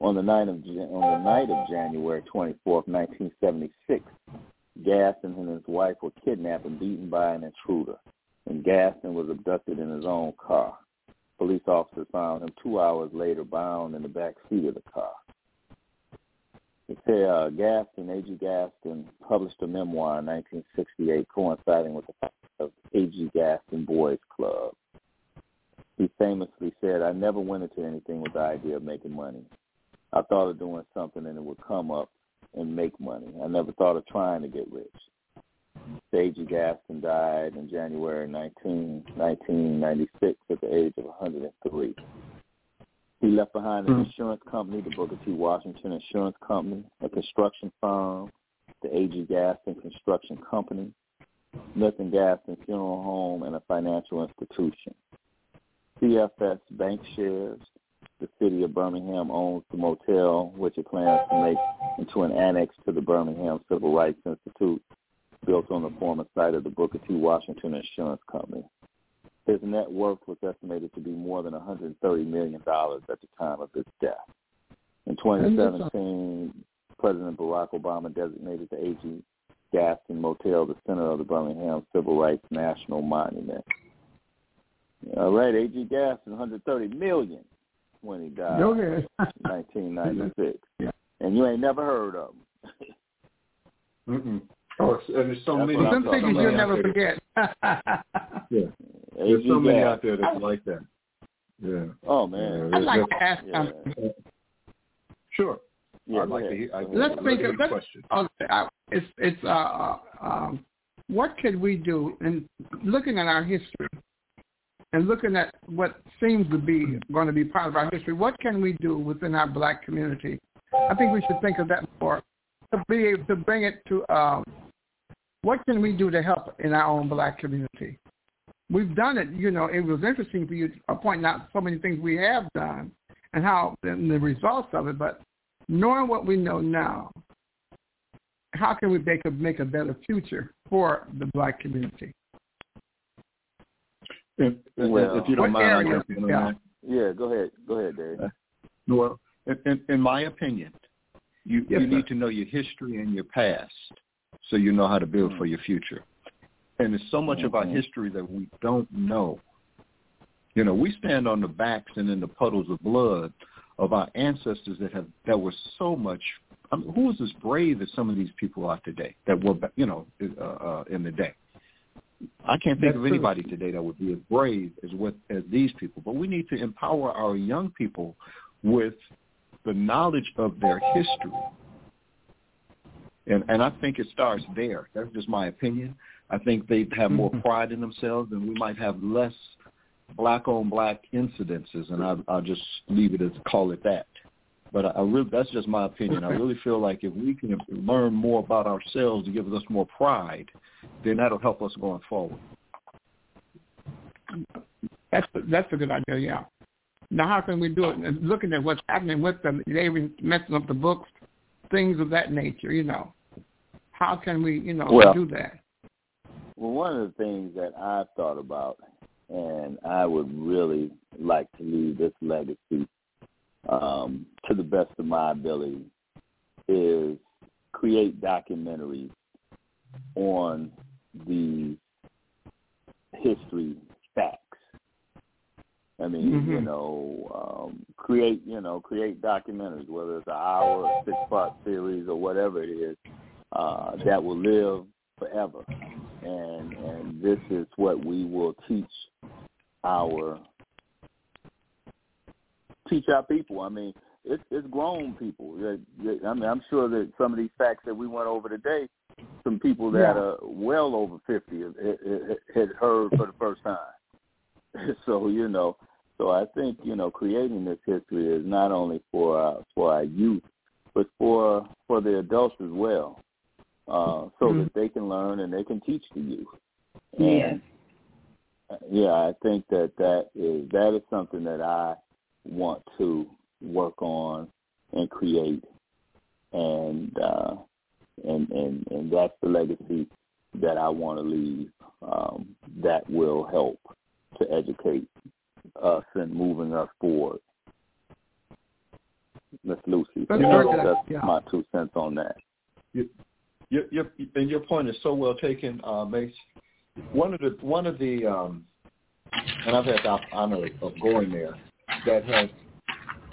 On the night of on the night of January 24, 1976, Gaston and his wife were kidnapped and beaten by an intruder, and Gaston was abducted in his own car. Police officers found him two hours later bound in the back seat of the car. Said uh, Gaston, A.G. Gaston, published a memoir in 1968 coinciding with the of A.G. Gaston Boys Club. He famously said, I never went into anything with the idea of making money. I thought of doing something and it would come up and make money. I never thought of trying to get rich. A.G. Gaston died in January 19, 1996 at the age of 103. He left behind an mm-hmm. insurance company, the Booker T. Washington Insurance Company, a construction firm, the A.G. Gaston Construction Company, Smith and Gaston Funeral Home, and a financial institution. CFS Bank Shares, the city of Birmingham owns the motel, which it plans to make into an annex to the Birmingham Civil Rights Institute, built on the former site of the Booker T. Washington Insurance Company. His net worth was estimated to be more than $130 million at the time of his death. In 2017, President Barack Obama designated the A.G. Gaston Motel the center of the Birmingham Civil Rights National Monument. All right, A.G. Gaston, 130 million when he died okay. in 1996. yeah. And you ain't never heard of him. Mm-mm. Oh, and there's so That's many. Some things you'll never forget. yeah. There's so many out there that's like that. Yeah. Oh man. I'd like to ask yeah. Sure. Yeah, I'd like to hear. I'd let's think of let's, question. Okay, it's it's uh, uh, um, what could we do in looking at our history and looking at what seems to be going to be part of our history. What can we do within our black community? I think we should think of that more to be able to bring it to um, what can we do to help in our own black community? we've done it. You know, it was interesting for you to point out so many things we have done and how and the results of it. But knowing what we know now, how can we make a make a better future for the black community? If, well, if you don't mind, I'll yeah. yeah, go ahead. Go ahead, Dave. Uh, well, in, in my opinion, you, yes, you need to know your history and your past so you know how to build for your future. And there's so much mm-hmm. of our mm-hmm. history that we don't know. You know, we stand on the backs and in the puddles of blood of our ancestors that have that were so much. I mean, who was as brave as some of these people are today? That were, you know, uh, uh, in the day. I can't think That's of anybody true. today that would be as brave as what as these people. But we need to empower our young people with the knowledge of their history. And and I think it starts there. That's just my opinion. I think they have more mm-hmm. pride in themselves, and we might have less black on black incidences, and I, I'll just leave it as call it that. But I, I really, that's just my opinion. I really feel like if we can learn more about ourselves to give us more pride, then that'll help us going forward. That's that's a good idea. Yeah. Now, how can we do it? Looking at what's happening with them, they even messing up the books, things of that nature. You know, how can we, you know, well, do that? Well, one of the things that I've thought about, and I would really like to leave this legacy um, to the best of my ability, is create documentaries on the history facts. I mean, mm-hmm. you know, um, create, you know, create documentaries, whether it's an hour or six part series or whatever it is, uh, that will live forever. And and this is what we will teach our teach our people. I mean, it's it's grown people. I mean, I'm sure that some of these facts that we went over today, some people that yeah. are well over fifty had heard for the first time. so you know, so I think you know, creating this history is not only for our, for our youth, but for for the adults as well, uh, so mm-hmm. that they can learn and they can teach the youth. Yes. yeah, I think that that is that is something that I want to work on and create, and uh, and and and that's the legacy that I want to leave. Um, that will help to educate us and moving us forward. Miss Lucy, That's, that's yeah. my two cents on that. Your, your, and your point is so well taken, uh, Mace. One of the one of the um, and I've had the honor of going there that has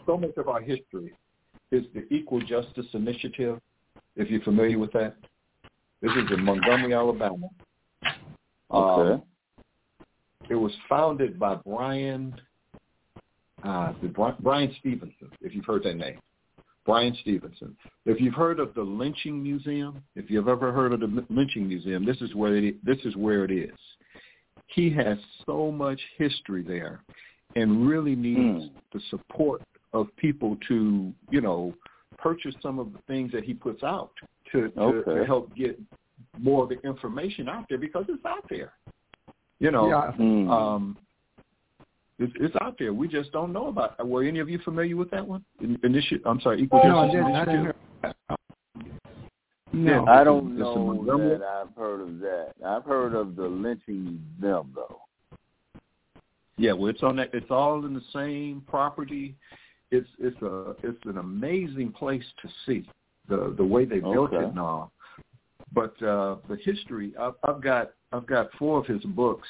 so much of our history is the Equal Justice Initiative. If you're familiar with that, this is in Montgomery, Alabama. Okay. Um, it was founded by Bryan uh, Bryan Stevenson, if you've heard that name. Bryan Stevenson. If you've heard of the Lynching Museum, if you've ever heard of the Lynching Museum, this is where it, this is where it is. He has so much history there, and really needs mm. the support of people to, you know, purchase some of the things that he puts out to, to, okay. to help get more of the information out there because it's out there. You know, yeah. Mm. um, it's, it's out there. We just don't know about it. Were any of you familiar with that one? Initiative, I'm sorry, Equal no, I Justice didn't. I Initiative? didn't hear No. I don't know that I've heard of that. I've heard of the lynching museum though. Yeah, well, it's on that. It's all in the same property. It's it's a it's an amazing place to see the the way they built Okay. it and all. But uh, the history, I've, I've got I've got four of his books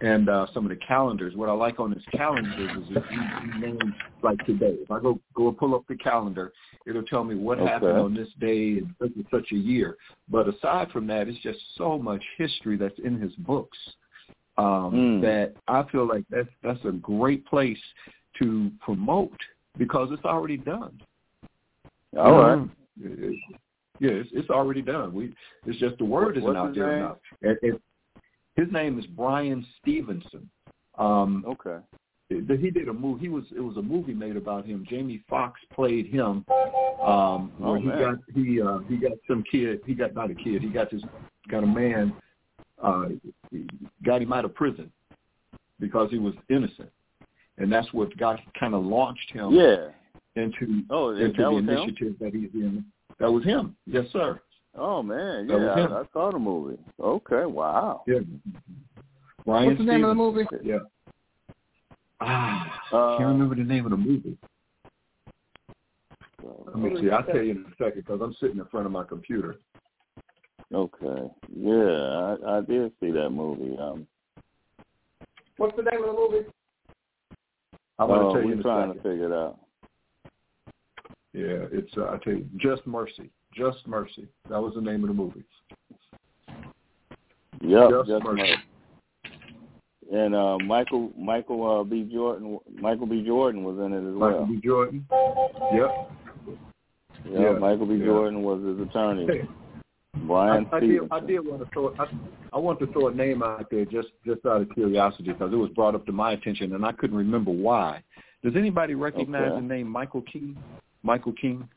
and uh, some of the calendars. What I like on his calendars is if you, he names like today. If I go go and pull up the calendar, it'll tell me what Okay. happened on this day and such and such a year. But aside from that, it's just so much history that's in his books um, Mm. that I feel like that's that's a great place to promote because it's already done. All right. Mhm. It- yeah, it's, it's already done. We it's just the word isn't What's out there name? enough. It, it, his name is Bryan Stevenson. Um, Okay. he did a movie. He was it was a movie made about him. Jamie Foxx played him. Um, Oh, where he man. got he uh, he got some kid. He got not a kid. He got this got a man. Uh, got him out of prison because he was innocent, and that's what got kind of launched him Yeah. into Oh, that into the was him. initiative that he's in. That was him. Yes, sir. Oh man, yeah, him. I, I saw the movie. Okay, wow. Yeah. Brian What's the name of the movie? Yeah. Ah, Uh, I can't remember the name of the movie. Let me see. I'll tell you in a second because I'm sitting in front of my computer. Okay. Yeah, I, I did see that movie. Um, What's the name of the movie? I'm going to tell you we're in a trying second. to figure it out. Yeah, it's uh, I tell you, Just Mercy. Just Mercy. That was the name of the movie. Yep, Just just Mercy. Mercy. And uh, Michael Michael uh, B. Jordan Michael B. Jordan was in it as Michael well. Michael B. Jordan. Yep. Yeah, yeah, Michael B. yeah. Jordan was his attorney. Hey, Brian I, I did. I did want to throw. I, I want to throw a name out there just just out of curiosity because it was brought up to my attention and I couldn't remember why. Does anybody recognize Okay. the name Michael King? Michael King?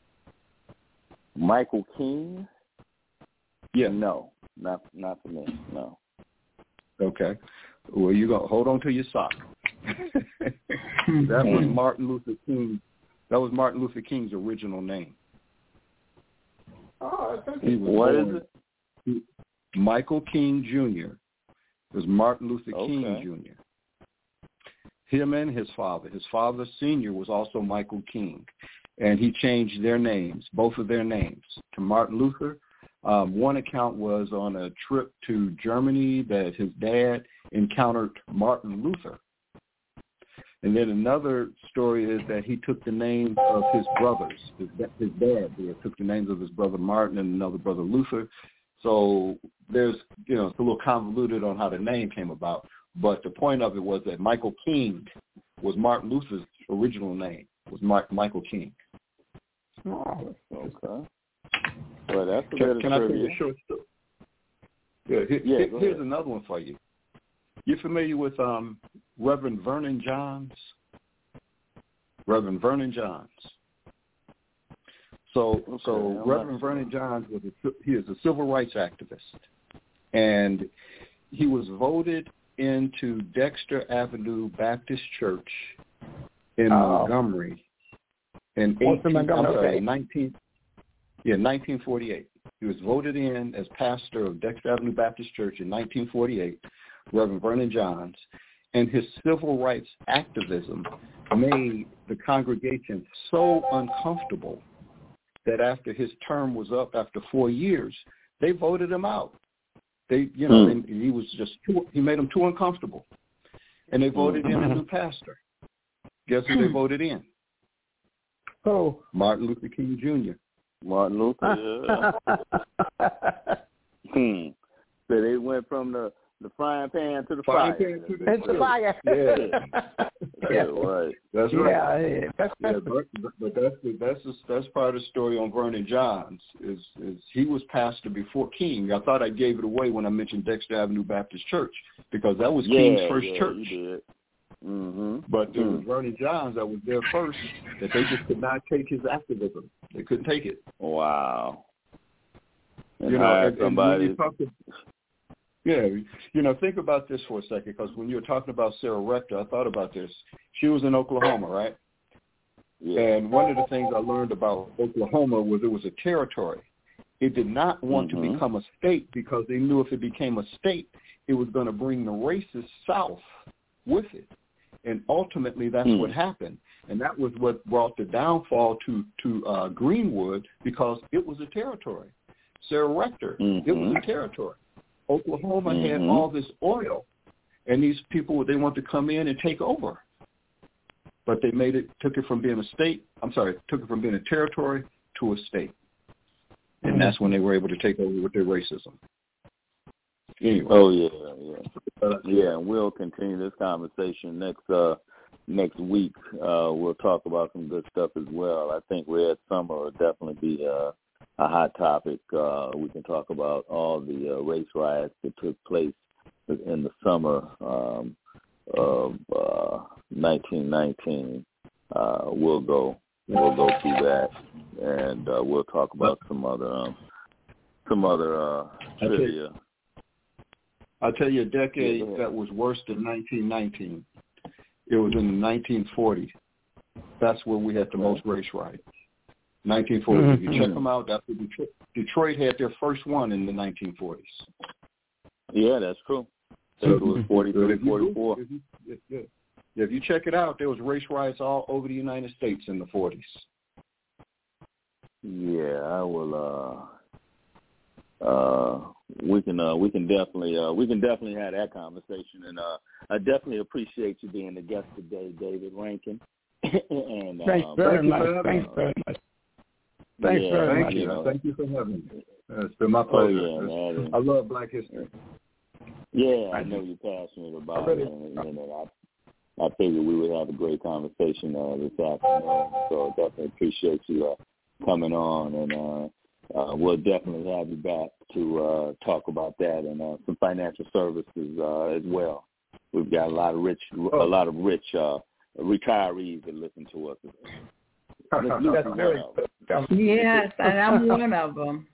Michael King? Yeah. No, not not for me. No. Okay. Well, you go. Hold on to your sock. that was hmm. Martin Luther King. That was Martin Luther King's original name. Oh, that's He was What is born- it? Michael King Jr. was Martin Luther King Okay. Jr. Him and his father. His father senior was also Michael King. And he changed their names, both of their names, to Martin Luther. Um, one account was on a trip to Germany that his dad encountered Martin Luther. And then another story is that he took the names of his brothers. His, dad did, took the names of his brother Martin and another brother Luther. So there's, you know, it's a little convoluted on how the name came about. But the point of it was that Michael King was Martin Luther's original name, was Mark, Michael King. Oh, Okay. Well, that's a bit Can, of can I tell you a short story? Yeah, here, Yeah, here- here's another one for you. You familiar with um, Reverend Vernon Johns? Reverend Vernon Johns. So, Okay, so I'm Reverend sure. Vernon Johns was a, he is a civil rights activist, and he was voted into Dexter Avenue Baptist Church in Oh. Montgomery in Oh, 18, I'm sorry, 19, yeah, 1948. He was voted in as pastor of Dexter Avenue Baptist Church in 1948, Reverend Vernon Johns, and his civil rights activism made the congregation so uncomfortable that after his term was up after four years, they voted him out. They, you know, Hmm. and he was just too, he made them too uncomfortable, and they voted in a new pastor. Guess who they voted in? Oh. Martin Luther King Jr. Martin Luther. Yeah. hmm. So they went from the the frying pan to the Frying fire. pan to the- It's fire. Yeah. Yeah, right. That's right. Yeah, yeah. That's, Yeah, but, but that's the, that's the, that's part of the story on Vernon Johns. Is is he was pastor before King? I thought I gave it away when I mentioned Dexter Avenue Baptist Church because that was yeah, King's first yeah, church. Mm-hmm. But it was Vernon Johns that was there first that they just could not take his activism. They couldn't take it. Wow. And you know, and, and somebody. you talk to, yeah, you know, think about this for a second because when you were talking about Sarah Rector, I thought about this. She was in Oklahoma, right? yeah. And one of the things I learned about Oklahoma was it was a territory. It did not want to Mhm. become a state because they knew if it became a state, it was going to bring the races south with it. And ultimately, that's Hmm. what happened. And that was what brought the downfall to to uh, Greenwood because it was a territory. Sarah Rector, it was a territory. Oklahoma had Mhm. all this oil, and these people they want to come in and take over but they made it took it from being a state I'm sorry, took it from being a territory to a state. And that's when they were able to take over with their racism. Anyway. Oh yeah, yeah. uh, Yeah, and we'll continue this conversation next uh next week. Uh we'll talk about some good stuff as well. I think Red Summer will definitely be uh a hot topic. Uh we can talk about all the uh, race riots that took place in the summer um of uh nineteen nineteen. Uh we'll go we'll go through that and uh we'll talk about some other um some other uh trivia. I'll tell you a decade Yeah, that was worse than 1919. It was in the 1940s. That's where we had the most race riots. 1940s. If you check them out, that's what Detroit, Detroit had their first one in the 1940s. Yeah, that's true. I think it was But 43, if you Google- 44. If you, if, yeah. Yeah, if you check it out, there was race riots all over the United States in the 40s. Yeah, I will. Uh, uh, we can. Uh, we can definitely. Uh, we can definitely have that conversation, and uh, I definitely appreciate you being the guest today, David Rankin. and Thanks um, very thank you much. for Thanks very much. Thanks yeah, very Thank much. you. know, Thank you for having me. Uh, It's been my Oh pleasure. yeah, man. I love Black History. Yeah, I Thank know you. you're passionate about Really? it, and, and I, I figured we would have a great conversation uh, this afternoon. So I definitely appreciate you uh, coming on and uh, uh, we'll definitely have you back to uh, talk about that and uh, some financial services uh, as well. We've got a lot of rich, a Oh. lot of rich uh, retirees that listen to us. That's very Yes, and I'm one of them.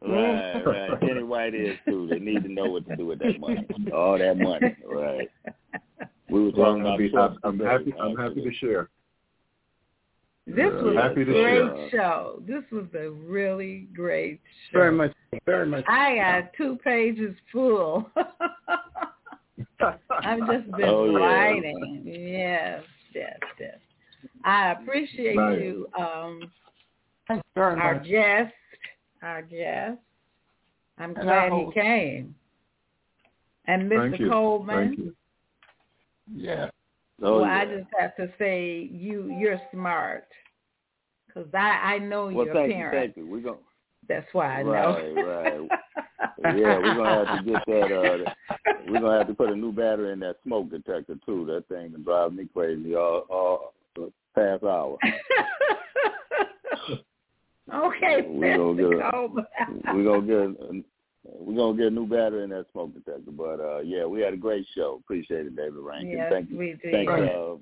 Right, right. Jenny White is too. They need to know what to do with that money. All that money, right? We were Well, talking I'm, about. be, I'm, I'm happy. I'm happy to share. This was Happy a great share. show. This was a really great show. very much, very much. I got two pages full. I've just been Oh, yeah. writing. Yes, yes, yes. I appreciate Right. you, um, Thanks very our much. guest, our guest. I'm And glad our he came. And Thank Mr. you. Coleman. Thank you. Yeah. Oh, well, I just have to say you you're smart because I I know Well, your thank You, thank you. We're gonna. That's why I Right, know. right. Right. yeah, we're gonna have to get that. Uh, we're gonna have to put a new battery in that smoke detector too. That thing can drive me crazy all all past hour. okay, We're gonna get We're gonna get. We're gonna get a new battery in that smoke detector. But uh, yeah, we had a great show. Appreciate it, David Rankin. Yes, thank you. we did. Thanks Right. uh,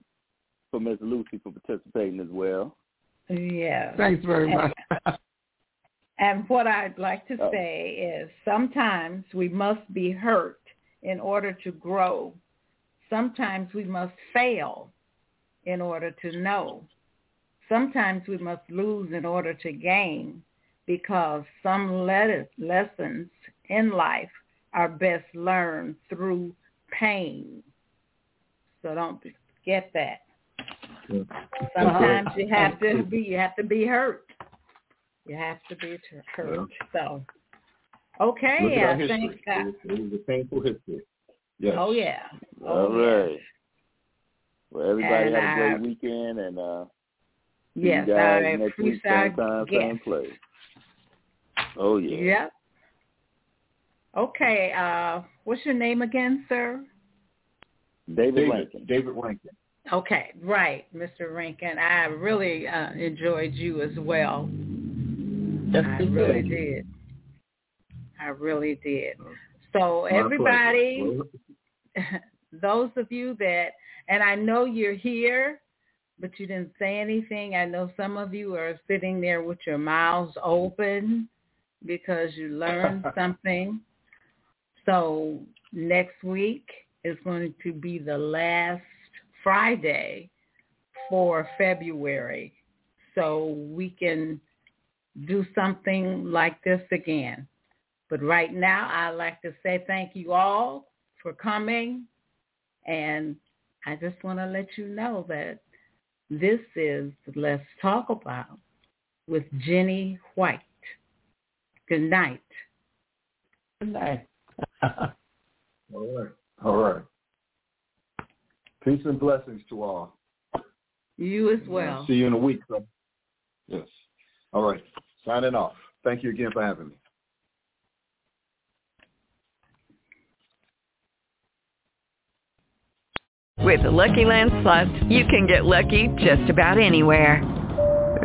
for Miss Lucy for participating as well. Yeah. Thanks very much. And what I'd like to Oh. say is sometimes we must be hurt in order to grow. Sometimes we must fail in order to know. Sometimes we must lose in order to gain because some le- lessons in life are best learned through pain. So don't forget that. Yeah. Sometimes you have to be you have to be hurt. You have to be hurt. So okay, Look at our I history. think uh, It, was, a painful history. Yes. oh yeah. All Oh, yes. Well, everybody And had a great weekend, and uh, see Yes, you guys I next week, same time, yes. same place. Oh yeah. Yep. Okay, uh what's your name again, sir? David, David Rankin. David Rankin. Okay, right, Mr. Rankin. I really uh, enjoyed you as well. Yes, I really did. did. I really did. So My everybody, those of you that, and I know you're here, but you didn't say anything. I know some of you are sitting there with your mouths open because you learned something. So next week is going to be the last Friday for February. So we can do something like this again. But right now, I'd like to say thank you all for coming. And I just want to let you know that this is Let's Talk About with Jenny White. Good night. Good night. All right. All right. Peace and blessings to all. You as well. See you in a week. Sir. Yes. All right. Signing off. Thank you again for having me. With the Lucky Land Slots, you can get lucky just about anywhere.